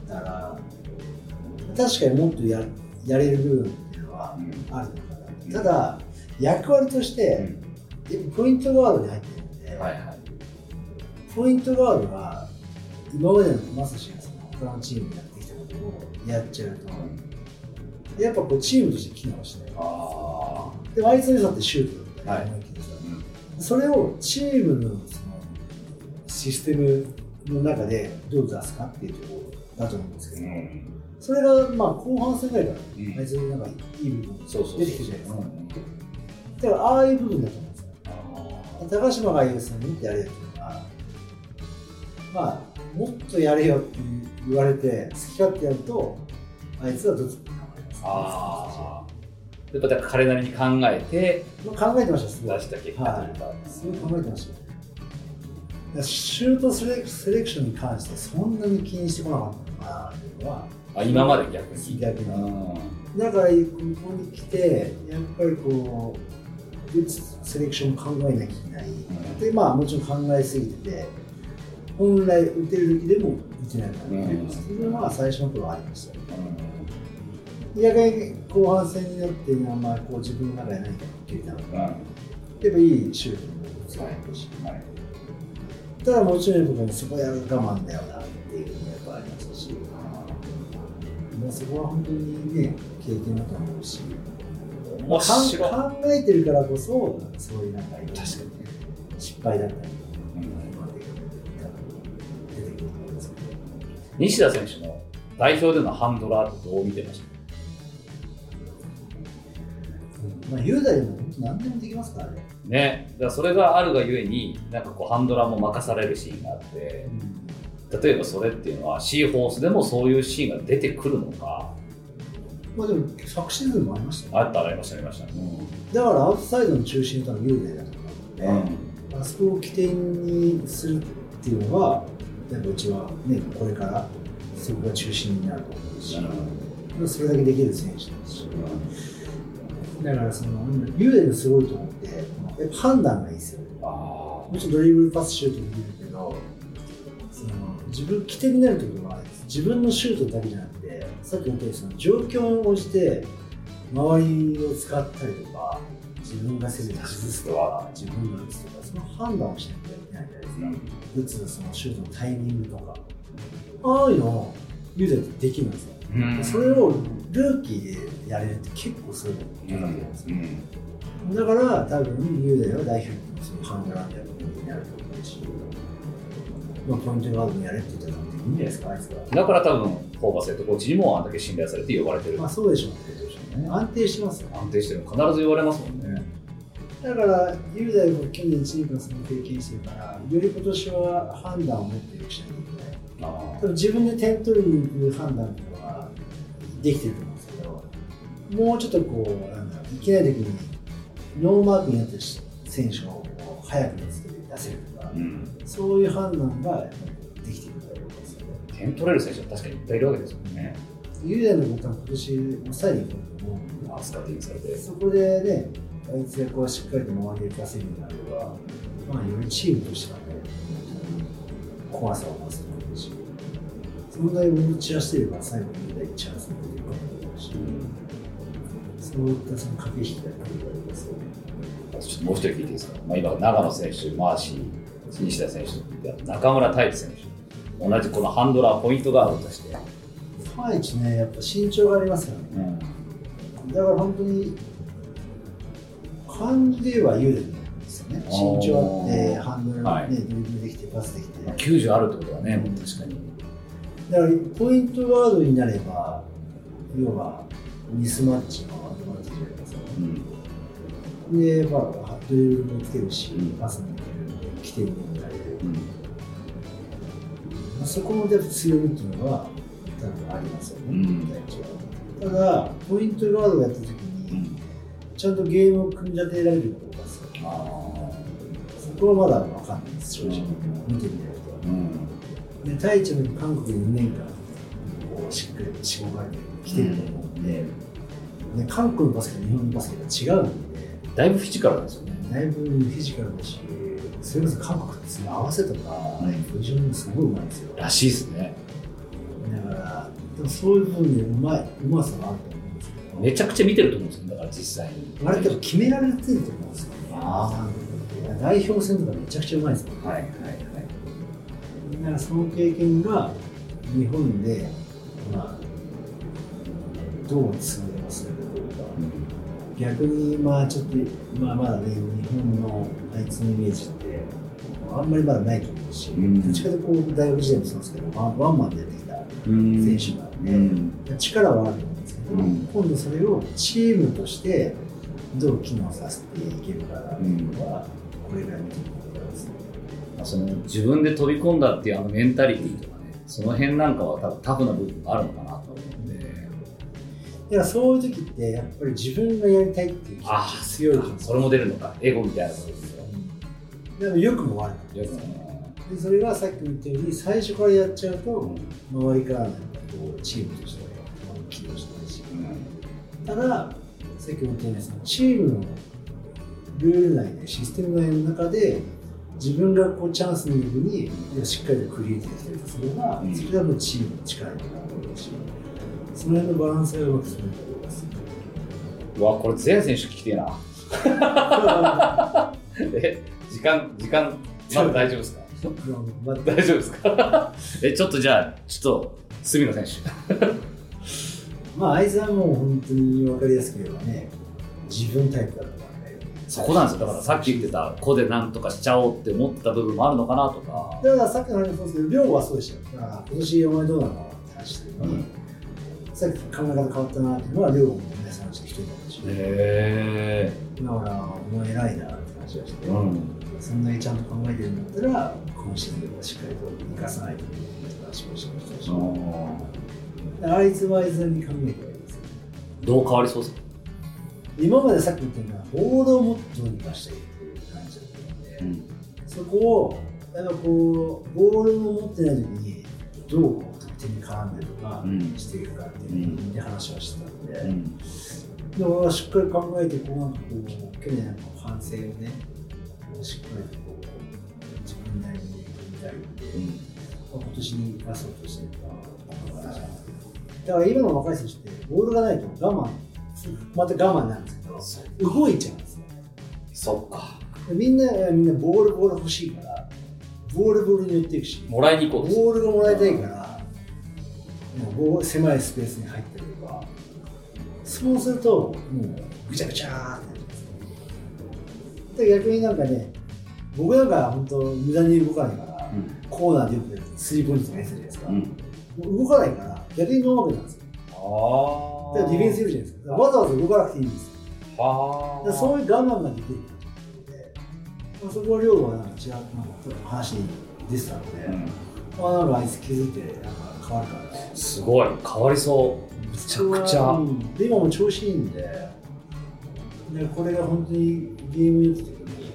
たら確かにもっとややれる部分っていうのはあるのかなただ役割として、やっぱポイントガードに入ってるんで、はいはい。ポイントガードが今までのマサシがその他のチームでやってきたことをやっちゃうとやっぱこうチームとして機能してあでもあいつの良さってシュートだったりはいそれをチームのそのシステムの中でどう出すかっていうところだと思うんですけど、それがまあ後半戦ぐらいから、うんあいつなんかいい部分出てきてるじゃないですか、うんだからああいう部分だと思うんですよ。あ高島が言うその見てやれよっていうのはまあもっとやれよって言われて好き勝手やるとあいつはどっちに頑張りますやっぱだから彼なりに考えてまあ考えてました出した結果というか、すごい考えてました。シュートセレセレクションに関してそんなに気にしてこなかったのかなっていうのはあ今まで逆に。逆に。うん。だからここに来てやっぱりこうセレクション考えなきゃいけない、ん。でまあもちろん考えすぎてて本来打てる時でも打てないからね、うん。それはまあ最初の頃はありましたよ逆に後半戦になってまあこう自分の中で何か決めたのがやっぱいいシュートも打つわけし、はい。ただもちろんやっぱそこは我慢だよなっていうのもやっぱありましたし、まあ、そこは本当にね経験だと思うし面白い。かん考えてるからこそそういうなんか確か失敗だったり西田選手の代表でのハンドラーってどう見てました？まあ雄大でも本当何でもできますからね、ね、だからそれがあるがゆえになんかこうハンドラーも任されるシーンがあって例えばそれっていうのはシーホースでもそういうシーンが出てくるのか。まあでも昨シーズンもありましたよ、あったありましたありました、だからアウトサイドの中心との雄大だと思うので、あそこを起点にするっていうのはやっぱうちはねこれからそこが中心になると思うし、それだけできる選手ですし、だからその雄大のすごいと思ってやっぱ判断がいいですよね。あもちろんドリブルパスシュートできるけどその自分起点になるところは自分のシュートだけじゃなくてさっき言ったようにその状況に応じて周りを使ったりとか自分が攻めて崩すとか自分が打つとかその判断をしなきゃいけないじゃないですか、打つそのシュートのタイミングとか。ああいうのをユーザーってできるんですよ、うんそれをルーキーでやれるって結構そういうの高いじゃないですか、だから多分雄大は代表のハンドラーでやることになると思うし、まあ、ポイントガードにやれって言った時いんじゃないですか、あいつは。だから多分、ホーバスヘッドコーチにもあんだけ信頼されて呼ばれてるまあそうでしょうね。ね安定してますよ。安定してる必ず言われますもんね。だから、雄大も去年1年間その経験してるから、より今年は判断を持ってるしないといけない。あ多分自分で点取りに行く判断っていうのはできてると思うんですけど、もうちょっとこう、なんだろう、いけない時にノーマークになってる選手を早く見つけて出せるとか、うん、そういう判断がやっぱりできてると思うんですよね。点取れる選手は確かにいっぱいいるわけですもんね。雄大のことは今年抑えに行くと思うんでアスカティンされて。そこでね、あいつがこうしっかりと周りで出せるようになれば、まあ、よりチームとしてはね、怖さを増すと思うし、その台を散らしてれば最後に雄大チャンスが出てくると思うし、そういったその駆け引きが出てくるわけですよね。ちょっともう一人聞いていいですか、まあ、今、長野選手、マーシー、西田選手、中村太一選手、同じこのハンドラー、ポイントガードとして、ファイチね、やっぱ身長がありますからね。だから本当に、感じで言えば雄大なんですよね。身長あって、ハンドルね、はいドリブルできて、パスできて。まあ、90あるってことはね、もう確かに。だからポイントガードになれば、要はミスマッチのアドバンテージがありますようんね。で、まあ、ドリブルもつけるしうん、パスもできる、起点にもなれる。うんまあ、そこので強みっていうのは、多分ありますよね、うん。ただ、ポイントガードをやったときに、うんちゃんとゲームを組み立てられるかどうかですよ。あそこはまだ分かんないです、正直。うん見てみないと。ーうんで、太一も韓国に2年間、こうしっかりと仕事が来てると思うんで、で韓国のバスケと日本のバスケが違うんで、だいぶフィジカルですよね。だいぶフィジカルだし、それこそ韓国ってその合わせとか、うんポジションもすごいうまいんですよ。だらしいですね。から、でもそういう部分でうまい、うまさがあると思うんですけど、めちゃくちゃ見てると思うんですよ、だから実際に。あれ多分決められてると思うんですよね。あ代表戦とかめちゃくちゃうまいですよ。はいはいはい。だからその経験が日本で、まあ、どう通用するかどうか。逆にまあちょっと、まあ、まだね日本のあいつのイメージってあんまりまだないと思うし、うんどっちかというとこう大学時代もそうですけどワンワンマンでやってきたうん選手なんで、うん力はあると思うんですけど、うん今度それをチームとしてどう機能させていけるかなっていうのは、これから見ていくことですね。まあその自分で飛び込んだっていうあのメンタリティーとかね、その辺なんかは多分タフな部分があるのかなと思うんで。だからそういう時ってやっぱり自分がやりたいっていう気持ちが強いと思うんですそれも出るのか、エゴみたいなことですよ。でも良くも悪くも。でそれがさっきも言ったように最初からやっちゃうと周りからこうチームとしては機能しないし。たださっきも言ったようにそのチームのルール内でシステム内の中で自分がこうチャンスの時にしっかりとクリエイティブできたりすれば、うん。それはもうチームの力になると思うしその辺のバランスがうまくすると思いますうわ、これ全選手聞きてえな。[laughs] え、時間、時間、まだ大丈夫ですか？まあ大丈夫ですか？[laughs] え、ちょっとじゃあ、ちょっと、隅野選手。[laughs] まああいつはもう本当に分かりやすく言えばね自分タイプだと思うそこなんですよ。だからさっき言ってた、子でなんとかしちゃおうって思ってた部分もあるのかなとか。だからさっきの話もそうですけど、量はそうでしたよ。だから今年お前どうなのって話してるのに、うんさっき考え方変わったなっていうのは、量も皆さんの人だったし、へだからお前偉いなって話をして、え。うん。そんなにちゃんと考えてるんだったら、今シーズンはしっかりと生かさないといけないって話をしてましたし、だからあいつはあいつなりに考えてはいいですよ。どう変わりそうですか？今までさっき言ったような、ボードをもっとどうにかしていていう感じだったので、ん。そこを、やっぱこう、ボールを持ってない時に、どうこう得点に絡んでとかうん。していくかっていう話はしてたんで、うん。でもしっかり考えて、こうなんかこう、去年の反省をね、しっかりとこう、自分なりに見たりで、今年に生かそうとしてるか。ら、だから今の若い選手って、ボールがないと我慢、また我慢なんですけど、動いちゃうんですよ。そっか。みんな、みんなボールボール欲しいから、ボールボールに寄っていくし、もらいに行こうボールがもらいたいから、もう狭いスペースに入ったりとか、そうすると、もうぐちゃぐちゃーってで逆になんかね、僕なんか本当、無駄に動かないから、うん。コーナーでよくスリーポイントとかやってたじゃないですか、うん。もう動かないから逆にノーマークなんですよ。あだからディフェンスいるじゃないですか。わざわざ動かなくていいんですよ。はだからそういう我慢ができるまあ、そこは量はなんか違うなんか話に出てたので、うん。まあなんかあいつ気づいてなんか変わるからね。すごい。変わりそう。めちゃくちゃうんで今も調子いいんででこれが本当にゲームに打った時に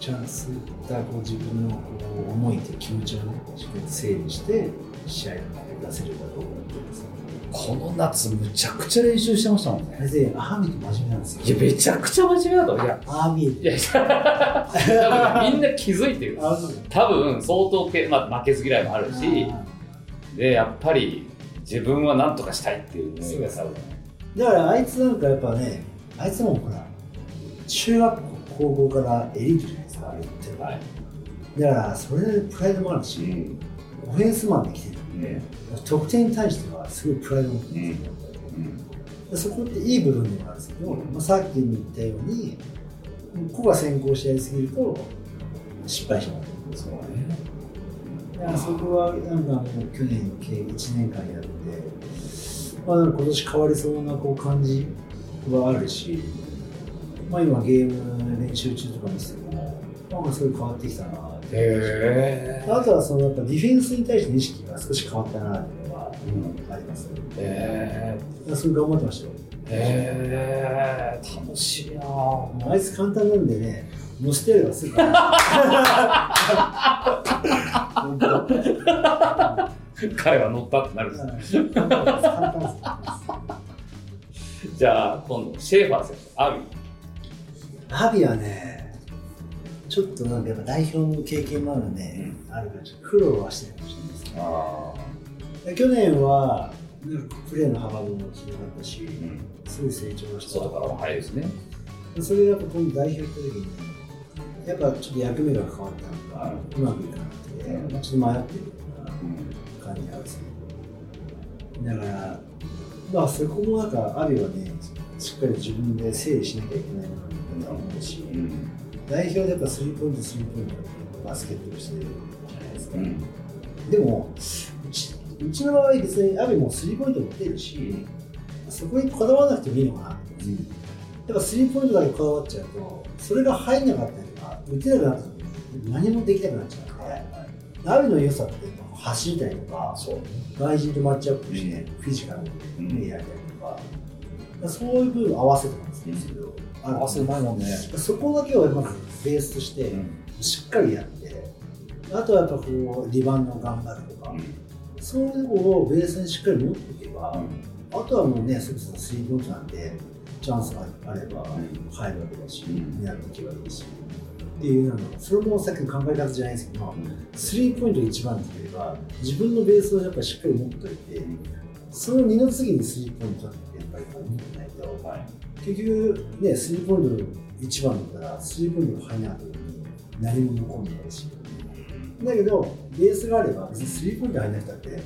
チャンスだこう自分のこう思いと気持ちをねしっかり整理して試合に出せるかどうかってですねこの夏むちゃくちゃ練習してましたもんね。あれでアーミーと真面目なんですよ。いやめちゃくちゃ真面目だといやアーミーいや多分みんな気づいてる。多分相当け、まあ、負けず嫌いもあるしでやっぱり自分は何とかしたいっていう思いがさだからあいつなんかやっぱねあいつもほら中学校高校からエリートじゃないですか言ってるはい。だからそれでプライドもあるし、うん。オフェンスマンで来てる。んで、ね。得点に対してはすごいプライドを持ってる。ん。ですよ、でそこっていい部分でもあるんですけど、まあ、さっき言ったように個が先行しやりすぎると失敗しまう。そうねだからそこはなんかもう去年計1年間やって、まあ、今年変わりそうなこう感じはあるし、まあ、今ゲーム練習中とか見ててもなんかすごい変わってきたなって。へえ。あとはそのやっぱディフェンスに対しての意識が少し変わったなっていうのはあります、ね。へだからそれ頑張ってましたよ。え。楽しいなあいつ簡単なんでね乗せてやればすぐ。彼は乗ったってなるじゃあ今度シェーファー選手アビアビはねちょっとなんかやっぱ代表の経験もあるので、あるからちょっと苦労はしてるかもしれないですね。去年はなんかプレーの幅も広がったし、ん。すごい成長した。外からも早いですね。それがやっぱ今度代表行った時にやっぱちょっと役目が変わったのがうまくいかなくて、まあ、ちょっと迷ってるような感じがあるんですよだからまあそこもなんかアビはね。しっかり自分で整理しなきゃいけないなと思うし、代表でやっぱスリーポイントスリーポイントバスケットをしてるじゃないですか、うんでもうちうちの場合別にアビもスリーポイント持ってるしそこにこだわらなくてもいいのかなやっぱスリーポイントだけこだわっちゃうとそれが入んなかったりとか打てなくなった時に何もできなくなっちゃうので、アビの良さって走りたりとか外人とマッチアップしてフィジカルでやりたりとか、そういう部分合わせてますんですけど、ある合わせうまいもんね。そこだけをまずベースとしてしっかりやって、あとはやっぱこうリバウンドを頑張るとか、そういうのをベースにしっかり持っておけば、あとはもうね、それこそスリーポイントなんで、チャンスがあれば入るわけだし、うん。狙っていけばいいし。っていうのそれもさっきの考え方じゃないですけど、スリーポイントが一番できれば、自分のベースをやっぱりしっかり持っておいて、その二の次にスリーポイントってやっぱり持ってないと、はい結局ね、スリーポイント一番だったら、スリーポイントが入らなかった時に何も残んないし。だけど、ベースがあれば、別にスリーポイント入らなくたって、デ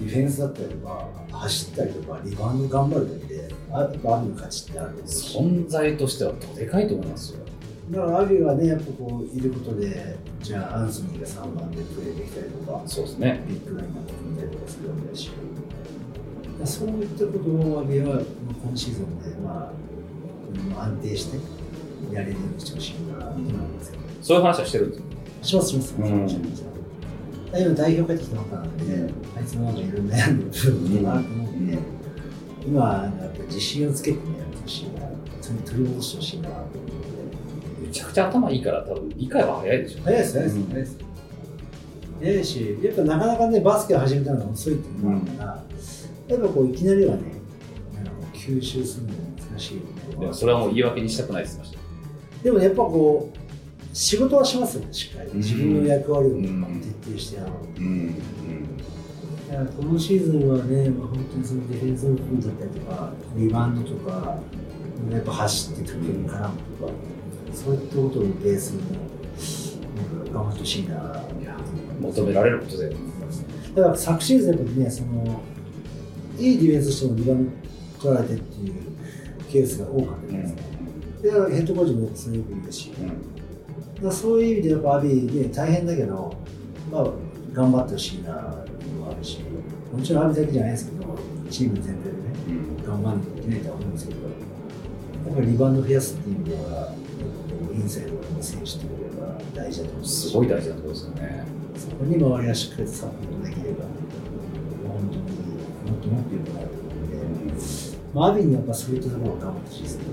ィフェンスだったりとか、走ったりとか、リバウンド頑張るだけで、あやっぱアビの価値ってあると思うし。存在としてはどでかいと思いますよだからアビがね、やっぱこう、いることで、じゃあ、アンソニーが3番でプレーできたりとか、そうですね。ビッグラインが組んだりとかするわけだし、そういったことをアビは今シーズンで、まあ、安定してやれるようにしてほしいなと思うんです。けど、そういう話はしてるんですよ。します、します、うん。今、代表帰ってきたのかなんで、あいつもなんかいろいろ悩んでる部分があると思うんで、今、やっぱり自信をつけてね、やってほしいな、取り戻してほしいなと。めちゃくちゃ頭いいから多分理解は早いでしょうね。早いです、早いです、早いです。早いし、やっぱなかなかね、バスケを始めたのが遅いっていうのもあるから、やっぱこう、いきなりはね、吸収するのが難しいでもそれはもう言い訳にしたくないですましたでもやっぱこう、仕事はしますよね、しっかり。うん。自分の役割をうん徹底してやろう。うん。だからこのシーズンはね、まあ、本当にそのディフェンスの部分だったりとか、リバウンドとか、やっぱ走って得点に絡むとか、そういったことをベースに、なんか頑張ってほしいな。求められることでだから昨シーズンやっぱりね、そのいいディフェンスしてもリバウンド取られてっていうケースが多かったですか。で、だからヘッドコーチもそれよく言うし、だからそういう意味でやっぱアビーね、大変だけど、まあ、頑張ってほしいなっていうのもあるし、もちろん阿炎だけじゃないですけど、チーム全体でね、頑張らなきゃいけないと思うんですけど、やっぱりリバウンド増やすっていう意味では、インサイドの選手っていうのが大事だと思うすごい大事なところですよね。そこに周りがしっかりとサポートできれば、本当にもっともっと良くなると思うんで、まあ、阿炎にやっぱそういったところを頑張ってほしいですね。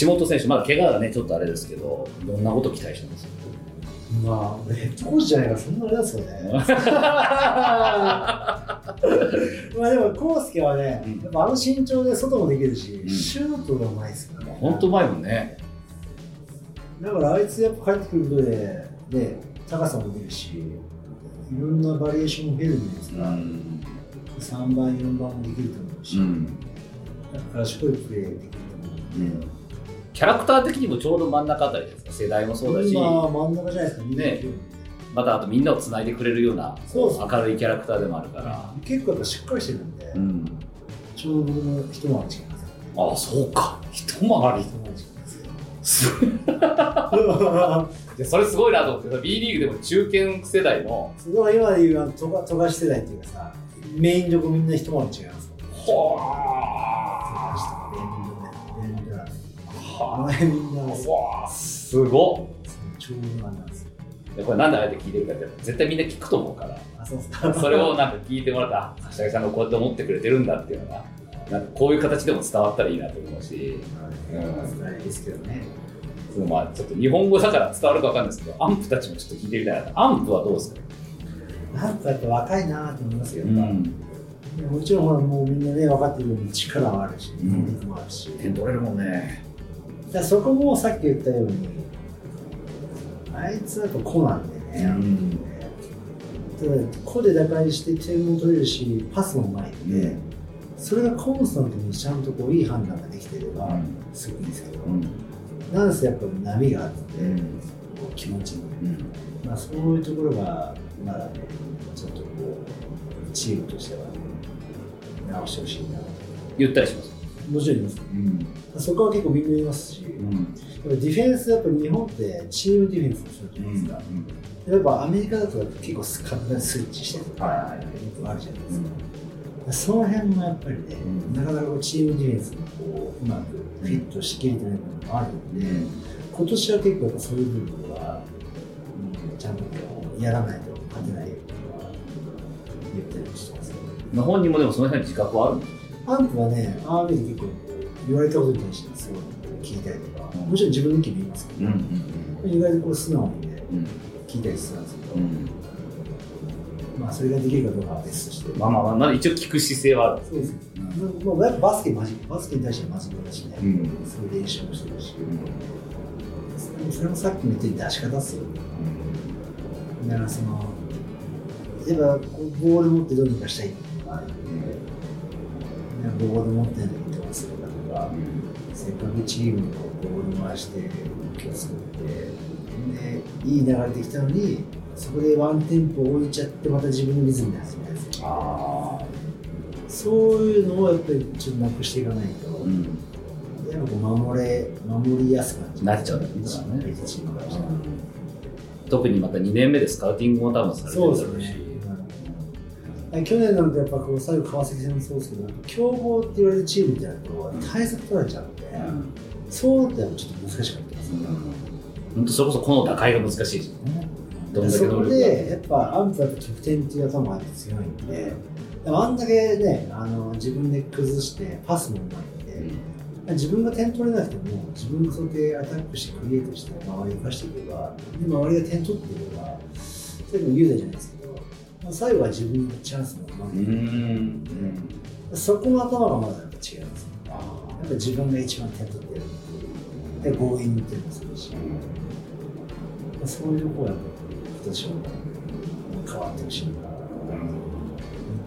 橋本選手、まだ怪我がね、ちょっとあれですけど、どんなこと期待してます？まあ、俺ヘッドコーチじゃないから、そんなあれですよね。[laughs] まあでも、康介はね、やっぱあの身長で外もできるし、うんシュートがうまいですからね。本当うまいもんね。だからあいつやっぱ帰ってくることで、ね、高さも出るし、いろんなバリエーションも増えるんじゃないですか。ん。3番、4番もできると思うし、うん。だから賢いプレーできると思うんで、キャラクター的にもちょうど真ん中あたりですか？世代もそうだし、今真ん中じゃないですか、ね29またあとみんなをつないでくれるような明るいキャラクターでもあるから。結構やっぱしっかりしてるんで、うん。ちょうど僕の一回り違いますよね。ああ、そうか。一回り。[laughs] それすごいなと思って、B リーグでも中堅世代の、それは今でいうあの富樫世代っていうかさ、メインどこみんな一回り違いますもん。ほ富樫とかベンドベンドラあの辺みんなーわあ、すごっ。ちょうどなんですよ。でこれなんであえて聞いてるかって絶対みんな聞くと思うからあ、そう。[laughs] それをなんか聞いてもらったあ柏木さんがこうやって思ってくれてるんだっていうのがなんかこういう形でも伝わったらいいなと思うし、うん、あれですけどね。まあちょっと日本語だから伝わるかわかんないですけどアンプたちもちょっと聞いてみたいな。アンプはどうですか、なんかやっぱ若いなと思いますよ、うん、でもちろんほらもうみんなね分かってるように力はあるし、うん。能力もあるし、点取れるもんね。だそこもさっき言ったように、あいつはやっぱ子なんでね、うん。ただ個で打開して点も取れるし、パスもうまいんで、うんそれがコンスタントにちゃんとこういい判断ができてれば、うん。すごいんですけど、うん。なんせやっぱ波があって、うん。こう気持ちの、うん。まあ、そういうところがまだね、ちょっとこう、チームとしては、直してほしいな。言ったりします。もちろん言います。うん。そこは結構みんな言いますし、うん。やっぱディフェンス、やっぱ日本ってチームディフェンスもするじゃないですか。やっぱアメリカだと結構スカッスイッチしてるとか、あるじゃないですか。その辺もやっぱりね、うん。なかなかチームディフェンスがこううまくフィットしきれてない部分もあるんで、今年は結構そういう部分は、うんちゃんとやらないと勝てないよっていうのは言ったりもしてますけど、本人もでもその辺に自覚はある？アンプはね、ああいうふうに結構言われたことに対してすごい聞いたりとか、うん。もちろん自分の意見も言いますけど、ん意外とこう素直にね、うん。聞いたりするんですけど、うんまあそれができるかどうかは別として。まあまあまあまだ一応聞く姿勢はあるそうです。うんもうやっぱバスケマジバスケに対しては真面目だしね、うんそういう練習もしてるし、でもそれもさっきも言った出し方っすよ。だからその、やっぱこうボール持ってどうにかしたいっていうのがあるんで、ボール持ってないのにどうするかとか、せっかくチームにボール回して気を作って、で、いい流れできたのに、そこでワンテンポ置いちゃって、また自分のリズムで始めるんです。よ。ああそういうのをやっぱりちょっとなくしていかないと、うん。やっぱこう守れ、守りやすくなっちゃう。ね。特にまた2年目でスカウティングも多分されてそうでするだろうし去年なんてやっぱこう最後川崎戦もそうですけど、強豪って言われるチームってなると対策取られちゃうんで、そうなったらちょっと難しかったですね。本当それこそこの打開が難しいですよねどんだけそこ能力が。でやっぱアンプはやっぱ得点っていう頭が強いんで、でもあんだけね、あの自分で崩してパスもうまいんで、自分が点取れなくても自分がそうやってアタックしてクリエイトして周りを生かしていけばで周りが点取っていけばそれでも雄大じゃないですけど、まあ、最後は自分のチャンスも生ま。うれてくるん。そこの頭がまだやっぱ違います。ねやっぱ自分が一番点取ってやるっていう。で強引に点もするし、まあそういう方はやっぱ今年は変わってほしいな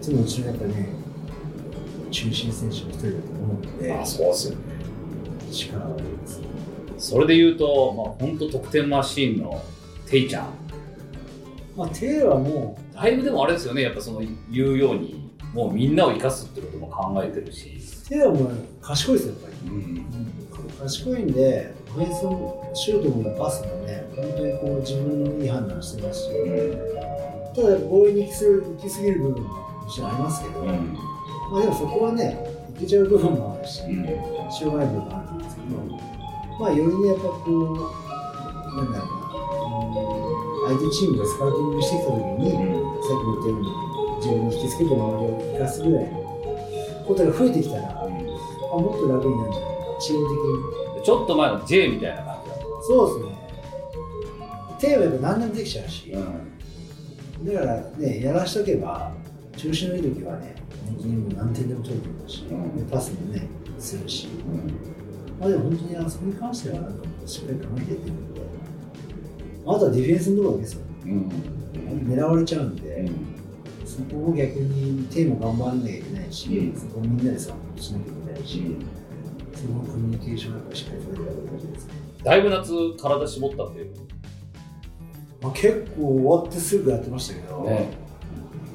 でもうちのやっぱね中心選手の一人だと思うのであそうですよね。力はあります。ねそれで言うと、まあ、本当得点マシーンのテイちゃん。まあ、テイはもだいぶでもあれですよね。やっぱその言うようにもうみんなを生かすってことも考えてるし、う、テイはもう賢いですよ、やっぱり。うん。賢いんで、オフェンスもシュートもパスもね、本当にこう自分のいい判断してますし、ただ強引に行きす行き過ぎる部分ももちろんありますけど、うん。まあでもそこはね行けちゃう部分もあるし、うん。しょうがない部分もあるんですけど、まあよりねやっぱこうなんだろうなうん相手チームがスカウティングしてきた時に、さっきも言ったように自分に引きつけて周りを生かすぐらいのことが増えてきたら、あもっと楽になるんじゃないかチーム的に。ちょっと前の J みたいな感じだそうですねテーマやっぱ何でもできちゃうし、うん。だからねやらしとけば調子のいい時はね本当にもう何点でも取ると思うし、うパスもねするし、まあでも本当にあそこに関してはなんかしっかり考えていってるんで。あとはディフェンスのところですよ。うん。狙われちゃうんで、うん。そこを逆にテーマ頑張らなきゃいけないし、うん。そこをみんなでサポートしなきゃいけないし、そのコミュニケーションがやっぱしっかり取れるわけじゃないですか。だいぶ夏体絞ったっていうまあ、結構終わってすぐやってましたけど、ね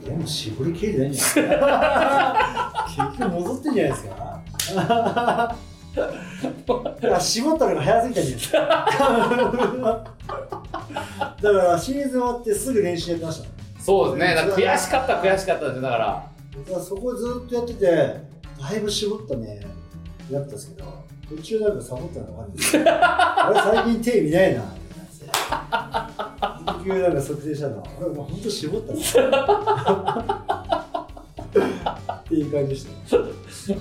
でも絞りきれてないんじゃないですか。結局戻ってんじゃないですか。[laughs] 絞ったのが早すぎたんじゃないですか。[laughs] だからシーズン終わってすぐ練習やってました。そうですねだから悔しかった悔しかったですだからだからそこずっとやってて、だいぶ絞ったね、やったんですけど、途中なんかサボったのが分かるんですよ。[laughs] あれ最近手見ないなってなって。結局なんか測定したの、俺もう本当絞ったな。っていう感じでした。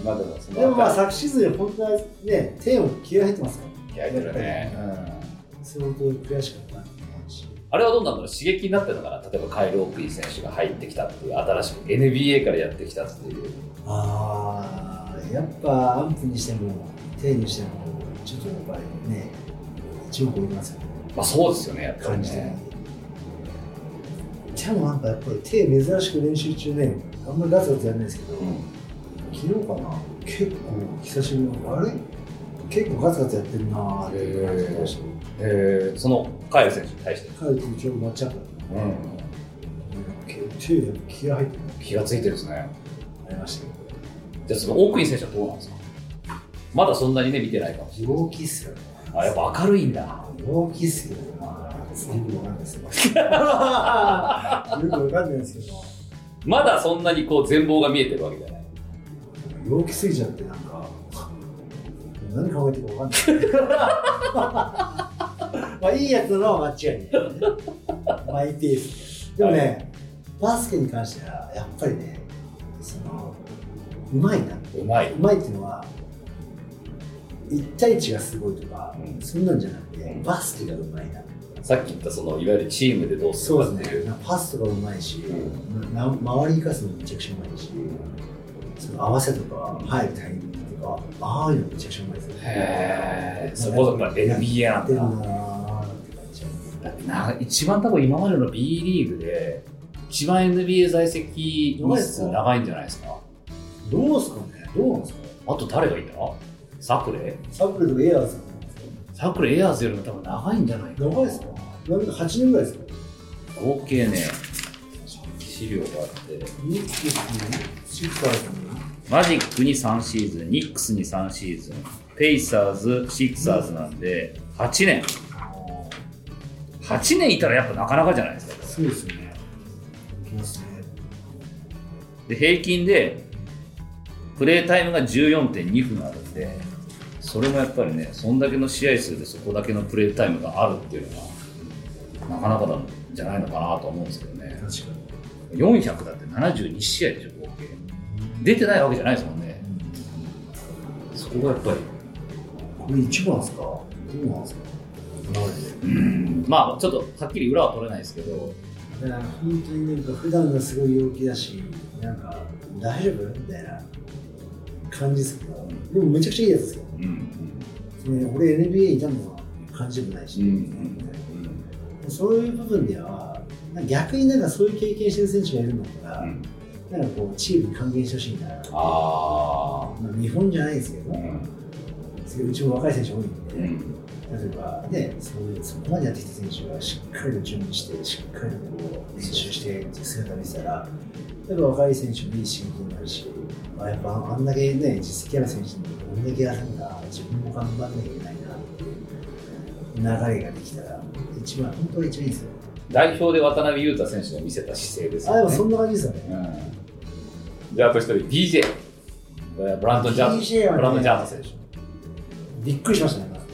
まあでもそのでもまあ昨シーズン本当はね、手も気合入ってますよ。気合い入ってるね相当悔しかった。あれはどうなんだろう刺激になってるのかな例えばカイル・オープリー選手が入ってきたっていう新しく NBA からやってきたっていうああ、やっぱアンプにしても、手にしても、ちょっとやっぱりね、一目置いますよね。まあそうですよねやっぱり感じ的にね。でもなんかやっぱり手珍しく練習中ね、あんまりガツガツやらないですけど、うん。昨日かな、結構久しぶりに、あれ結構ガツガツやってるなーっていう感じがして、えー、そのカイル選手に対して、帰るとちょうどマッチアップだった。うん、気が入ってる。の気がついてるんですね。ありました。けじゃあそのオークイン選手はどうなんですか？まだそんなにね見てないかもしれど、陽気っすよあやっぱ明るいんだ。陽気っすよね。まあ、よくわかんないですけど。よくわかんないですけど、まだそんなにこう全貌が見えてるわけじゃない陽気すぎちゃってなんか、何考えてるかわかんない。まあいいやつのは間違いない、マイペースで。でもね、バスケに関してはやっぱりね、その、うまいな。うまいうまいっていうのは、1対1がすごいとか、うんそんなんじゃなくて、バスケがうまいな。さっき言ったそのいわゆるチームでどうするそうですかっていうね。パスとかうまいし、うな周りに生かすのめちゃくちゃうまいし、その合わせとか、入るタイミングとか、ああいうのめちゃくちゃうまいですよ。へえそこそやっぱ NBA なんだ。だってな一番多分今までの B リーグで一番 NBA 在籍日数長いんじゃないですか？どうすかね。どうなんですかあと誰がいたサクレ？サックルとかエアーズサクレエアーズよりも多分長いんじゃないかな。長いですか？なんか8年ぐらいですか？合計ね資料があって。ニックスに、シクサーズに、マジックに3シーズンニックスに3シーズンペイサーズシックサーズなんで8年。8年いたらやっぱなかなかじゃないですか。そうですよね。で平均でプレータイムが14.2分あるんでそれもやっぱりねそんだけの試合数でそこだけのプレータイムがあるっていうのはなかなかなんじゃないのかなと思うんですけどね。確かに。400だって72試合でしょ合計。出てないわけじゃないですもんね。そこがやっぱりこれ一番ですか？どうなんですか？うん。まあちょっとはっきり裏は取れないですけど。だから本当になんか普段がすごい陽気だし、なんか大丈夫？みたいな感じですけど、でもめちゃくちゃいいやつですよ。うんね、俺 NBA いたのは感じでもないし、うんうんそういう部分では、逆になんかそういう経験してる選手がいるんだったら、うん。なんかこうチームに還元してほしいな。あまあ、日本じゃないですけど、あうん。うちも若い選手多いんで、うん。例えばね、そういうそこまでやってきた選手がしっかりと準備して、しっかりとこう練習してっていう姿を見せたら、やっぱ若い選手もいい刺激になるし、まあ、やっぱあんだけね、実績ある選手にこんだけやるんだ、自分も頑張んなきゃいけないなっていう流れができたら、一番、本当は一番いいですよ。代表で渡辺裕太選手が見せた姿勢ですあ、でよね。もそんな感じですよね。うん、で、あと一人、DJ。ブランドン・ジャー DJ はねブランドン・ジャート選手。びっくりしましたね、まず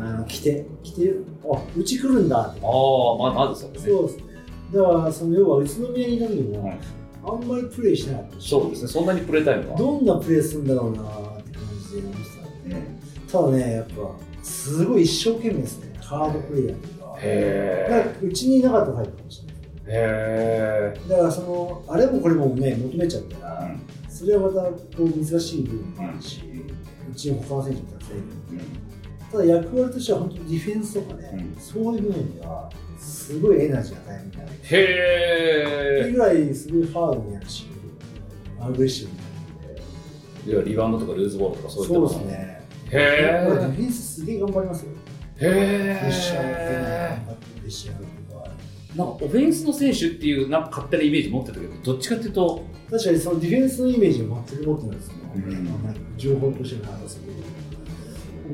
あの、来て、来て、あ、うち来るんだって。ああ、まあ、まずそれね。そうですね。だから、その要は宇都宮にいた時も、うんあんまりプレーしなかったし。そうですね、そんなにプレータイムは。どんなプレーするんだろうなって感じで思ってたんで、ただね、やっぱ、すごい一生懸命ですね、ハードプレイヤーとか、だからへうちにいなかったタイプかもしれない。え。へだから、その、あれもこれもね、求めちゃったら、え。それはまたこう難しい部分もあるし、うちに他の選手もたくさんいるただ役割としては本当にディフェンスとかね、うん。そういう部分ではすごいエナジー与えるみたいな。へいうぐらいすごいハードにやるし、アグレッシブになるんで。え。要はリバウンドとかルーズボールとかそういったそうものですね。へやっぱりディえ。フェンスすげえ頑張りますよ。へプレッシャーを受けないえ。頑張ってプレッシャーを受けなんかオフェンスの選手っていうなんか勝手なイメージ持ってたけど、どっちかっていうと、確かにそのディフェンスのイメージを全く持ってないですよ、うん情報としてなんですけど、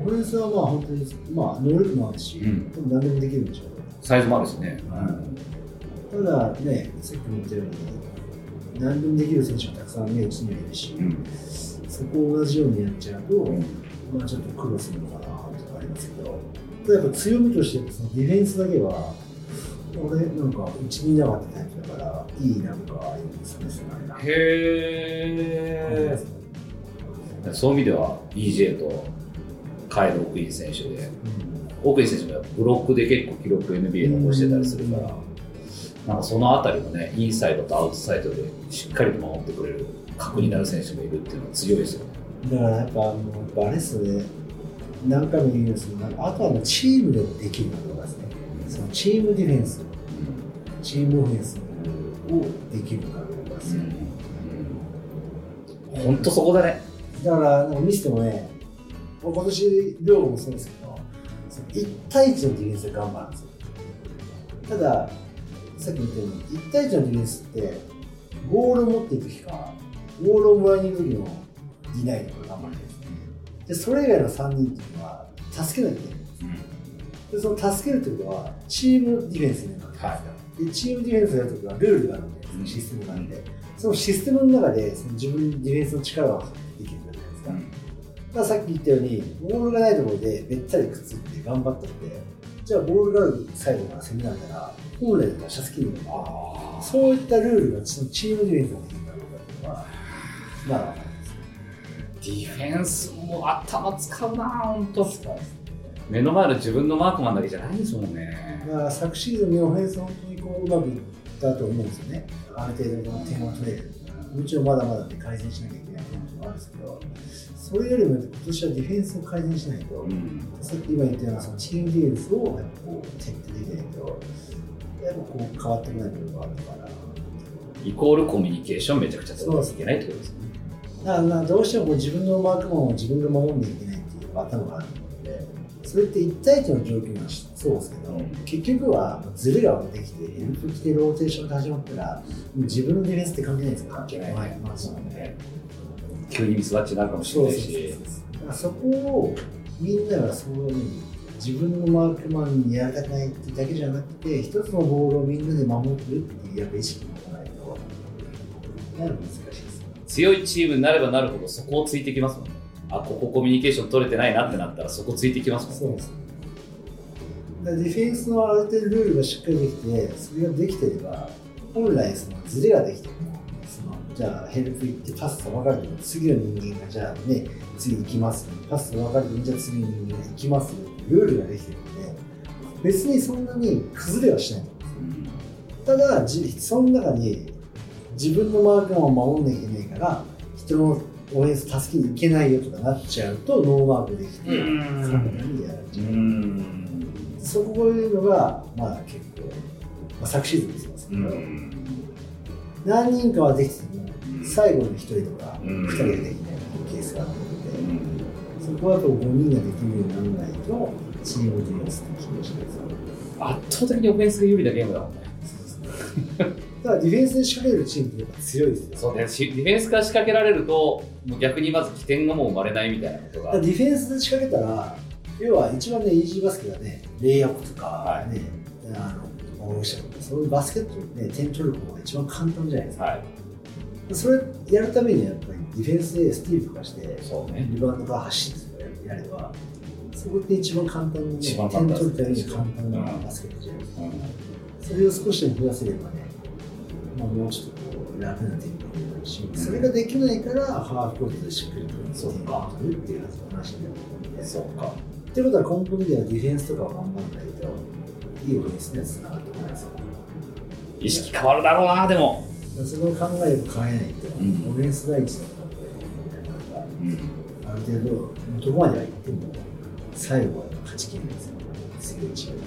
オフェンスはまあ本当に、まあ、能力もあるし、うん多分何でもできるんでしょうサイズもあるしね。ただね、さっきも言ったように、何でもできる選手がたくさんね、うちにはいるし、うん。そこを同じようにやっちゃうと、うんまあちょっと苦労するのかなとかありますけど、ただやっぱ強みとして、そのディフェンスだけは、俺なんかうちにいなかったタイプだから、いいなんか、いいですね、へえ。そういう意味では EJ とカイル・オクイン選手で、オクイン選手がブロックで結構記録 NBA 残してたりするから、なんかそのあたりのね、インサイドとアウトサイドでしっかりと守ってくれる核になる選手もいるっていうのは強いですよね。だからやっぱ、あれっすよね、何回も言うんですけど、あとはもうチームでできることですね。そのチームディフェンス、チームオフェンスをできるかどうかですよ。本当そこだね。だから、見せてもね、今年、両もそうですけど、その1対1のディフェンスで頑張るんですよ。ただ、さっき言ったように、1対1のディフェンスって、ボールを持っている時か、ボールをもらいに行く時のディナイとか頑張るんですね。で、それ以外の3人っていうのは、助けなきゃいけないんです。で、その助けるってことは、チームディフェンスになるわけですよ。で、チームディフェンスやるときはルールがあるんで、そのシステムがあるんで、そのシステムの中で、その自分のディフェンスの力をたださっき言ったように、ボールがないところでべったりくっついて頑張ったので、じゃあボールがあるサイドから攻めなんだら、本来だったらシャツ切るのかあそういったルールがそのチームディフェンスができるかどうかっていうのは、まだわかんないです。ディフェンスも頭使うな、本当。使う目の前の自分のマークマンだけじゃないですもんね。だから昨シーズンのオフェンス本当にこううまくいったと思うんですよね。ある程度の点は取れる。もちろんまだまだね改善しなきゃいけない点もあるんですけど、それよりも今年はディフェンスを改善しないと、うん。さっき今言ったようなそのチームディフェンスをやっぱこう徹底できないと、やっぱこう変わってこない部分があるのかな。イコールコミュニケーションめちゃくちゃ取らなきゃいけないってことですね。だからまあどうしても自分のマークマンを自分が守んなきゃいけないっていう頭があるので、それって1対1の状況はそうですけど、結局はズレができて、ヘルプ来てローテーションが始まったら、自分のディフェンスって関係ないですから、関係ないはいまあそうね。急にミスマッチになるかもしれないし。だからそこをみんながそういうふうに自分のマークマンにやらないってだけじゃなくて、一つのボールをみんなで守るっていうやっぱ意識を持たないと、なる難しいですよ。強いチームになればなるほどそこをついてきますもんね。あ、ここコミュニケーション取れてないなってなったらそこついてきますもんね。そうです。だからディフェンスのある程度ルールがしっかりできて、それができてれば、本来そのズレができても、そのじゃあヘルプ行ってパスさばかれても、次の人間がじゃあね、次行きます、パスさばかれても、じゃあ次の人間が行きます、ルールができてるので、別にそんなに崩れはしないと思うんですよ。ただ、じその中に自分のマークマンを守んなきゃいけないから、人のオフェンス助けに行けないよとかなっちゃうと、ノーマークできて、うんカメラにやられちゃう。うん。そこいうのが、まあ結構、まあ、昨シーズンですよ、うん。何人かはできて最後の1人とかうん2人ができないケースがあるので、そこはやっぱ5人ができるようにならないと、チームディフェンスって気がしないですよ。圧倒的にオフェンスが有利なゲームだもんね。ただディフェンスで仕掛けるチームってやっぱ強いですよ。そうね、しディフェンスから仕掛けられると、もう逆にまず起点がもう生まれないみたいなことが。ディフェンスで仕掛けたら、要は一番ね、イージーバスケがね、レイアップとかはね、あの思いましたけど、そういうバスケットね、点取る方が一番簡単じゃないですか。はい。それやるためにはやっぱりディフェンスでスティールとかして、そうね。リバウンドから走ってとかやれば、そこって一番簡単な、ね、点取るために簡単なバスケットじゃないですか。それを少しでも増やせればね、まあ、もうちょっとこう楽なテンポになるし、それができないからハーフコートでしっかりとそうか取るっていう話になるんで。そうか。ってことは根本的にはディフェンスとかを頑張らないと、いいオフェンスのやつになると思うんですよ。意識変わるだろうな、でも。その考えを変えないと、んオフェンス第一だったら、うん。ある程度、どこまでは行っても、最後は勝ちきるんですよ。強いチーム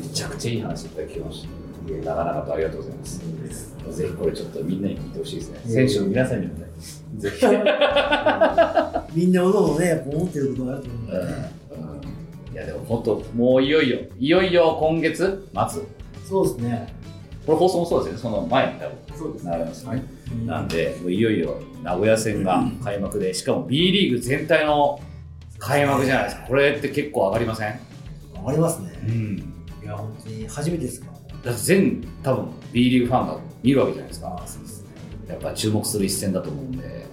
めちゃくちゃいい話いただきました。いや、長々とありがとうございます。ぜひこれちょっとみんなに聞いてほしいですね。選手の皆さんにもね、ぜひ。[laughs] みんなおのおのね、やっぱ思ってることがあると思うんでね。いやでも本当もういよいよいよいよ今月末？そうですね。これ放送もそうですよね。その前に多分そうです流れますよね、うんなんでもういよいよ名古屋戦が開幕でしかも B リーグ全体の開幕じゃないですか。これって結構上がりません？ありますね。ん。いや、本当に初めてですか。ら。だって全多分 B リーグファンが見るわけじゃないですか。あそうですね。やっぱ注目する一戦だと思うんで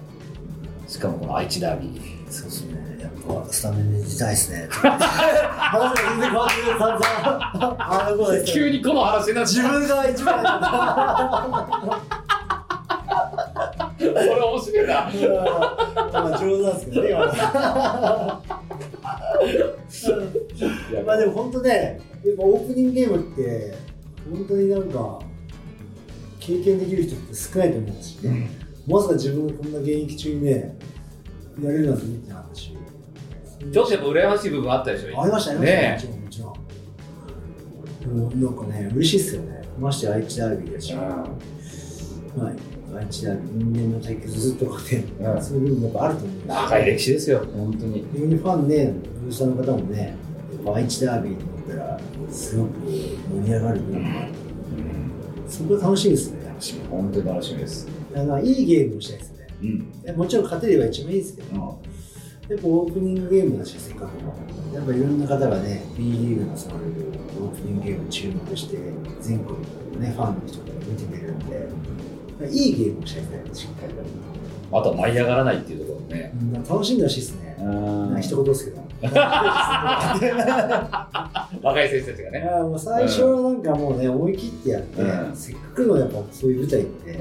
しかもこの愛知ダービー。そうですね。スタメンで出たいですね。[laughs] 話が全然変わってくる、散々。あの頃です急にこの話になっ自分が一番 [laughs] それ面白いな。[laughs] まあ上手なんですけどね、今まあでも本当ね、やっぱオープニングゲームって、本当になんか、経験できる人って少ないと思うし、うん。まさか自分がこんな現役中にね、やれるなんて見てなかったし。ちょっとやっぱ羨ましい部分あったでしょ？ありました、ありました、ねもちろん、もちろん。もうなんかね、嬉しいっすよね。まして愛知ダービーだし、うん。まあ、愛知ダービー、因縁の対決ずっとこうね、うん。そういう部分もやっぱあると思う長い歴史ですよ。本当に。非常にファンね、ブースターの方もね、愛知ダービーと思ったら、すごく盛り上がる部分がある。そこが楽しみですね。楽しみ本当に楽しみです。あのいいゲームをしたいですね。うん。もちろん勝てれば一番いいですけど、やっぱオープニングゲームだし、せっかくの。やっぱいろんな方がね、B リーグのそのオープニングゲームに注目して、全国のね、ファンの人が見てくれるんで、いいゲームをしたいですね、しっかりと。あとは舞い上がらないっていうところねうん楽しんでほしいですね。うん一言ですけど。[laughs] 若い選手たちがねもう最初はなんかもうね、思い切ってやって、うんせっかくのやっぱそういう舞台って、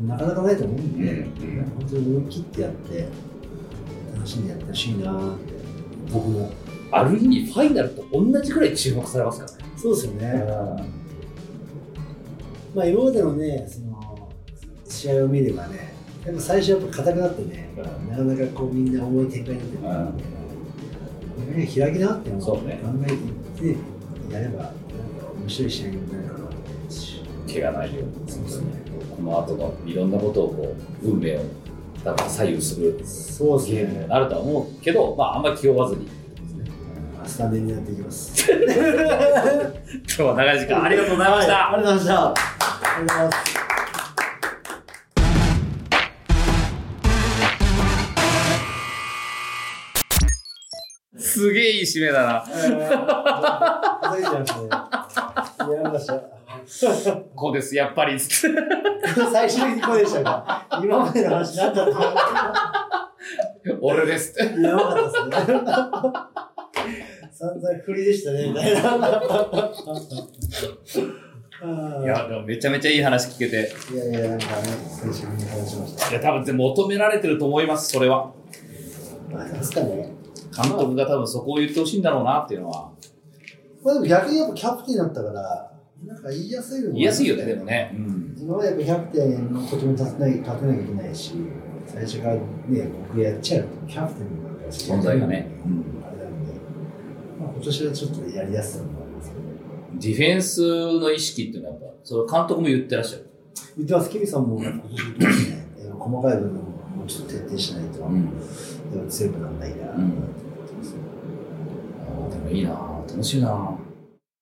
うんなかなかないと思うんで、うんうん本当に思い切ってやって、楽しんでやってほしいなーって、僕も。ある意味ファイナルと同じくらい注目されますからねそうですよね。まあ今までのね、その試合を見ればね、やっぱ最初やっぱ硬くなってね、うなかなかこうみんな重い展開になってるんで、ね、開き直ってもそうね考えていって、やれば、なんか面白い試合になるかな。怪我ないようにそうですね。この後のいろんなことをこう運命を多分左右するそうですゲームにね。なるとは思うけど、まああんまり気負わずにスタメンになっていきます。今日は長い時間ありがとうございました、はいありがとうございました。ありがとうございます。すげえいい締めだなえー叩いました。こうですやっぱり [laughs] 最終的にこうでしたが、今までの話何だった俺ですってのやばかったですね。散々振りでしたね、みたいな。いやでもめちゃめちゃいい話聞けていやいや、なんかね、最初に話しました。いや多分求められてると思いますそれはまあ、なんですかね。監督が多分そこを言ってほしいんだろうなっていうのはまあでも逆にやっぱキャプテンだったから、なんか言いやすいのも言いやすいよねでもね、うん、今までやっぱキャプテンのことも立てない立てなきゃいけないし、最初からね、僕やっちゃうと、キャプテンのなんか存在がね、うん。あれなんで、まあ、今年はちょっとやりやすさもありますけど、ディフェンスの意識っていうのはやっぱそれ監督も言ってらっしゃる。言ってます、キミさんも今年言ってね、細かい部分ももうちょっと徹底しないと、ん。やっぱ強くならないな、うん。でもいいな楽しいな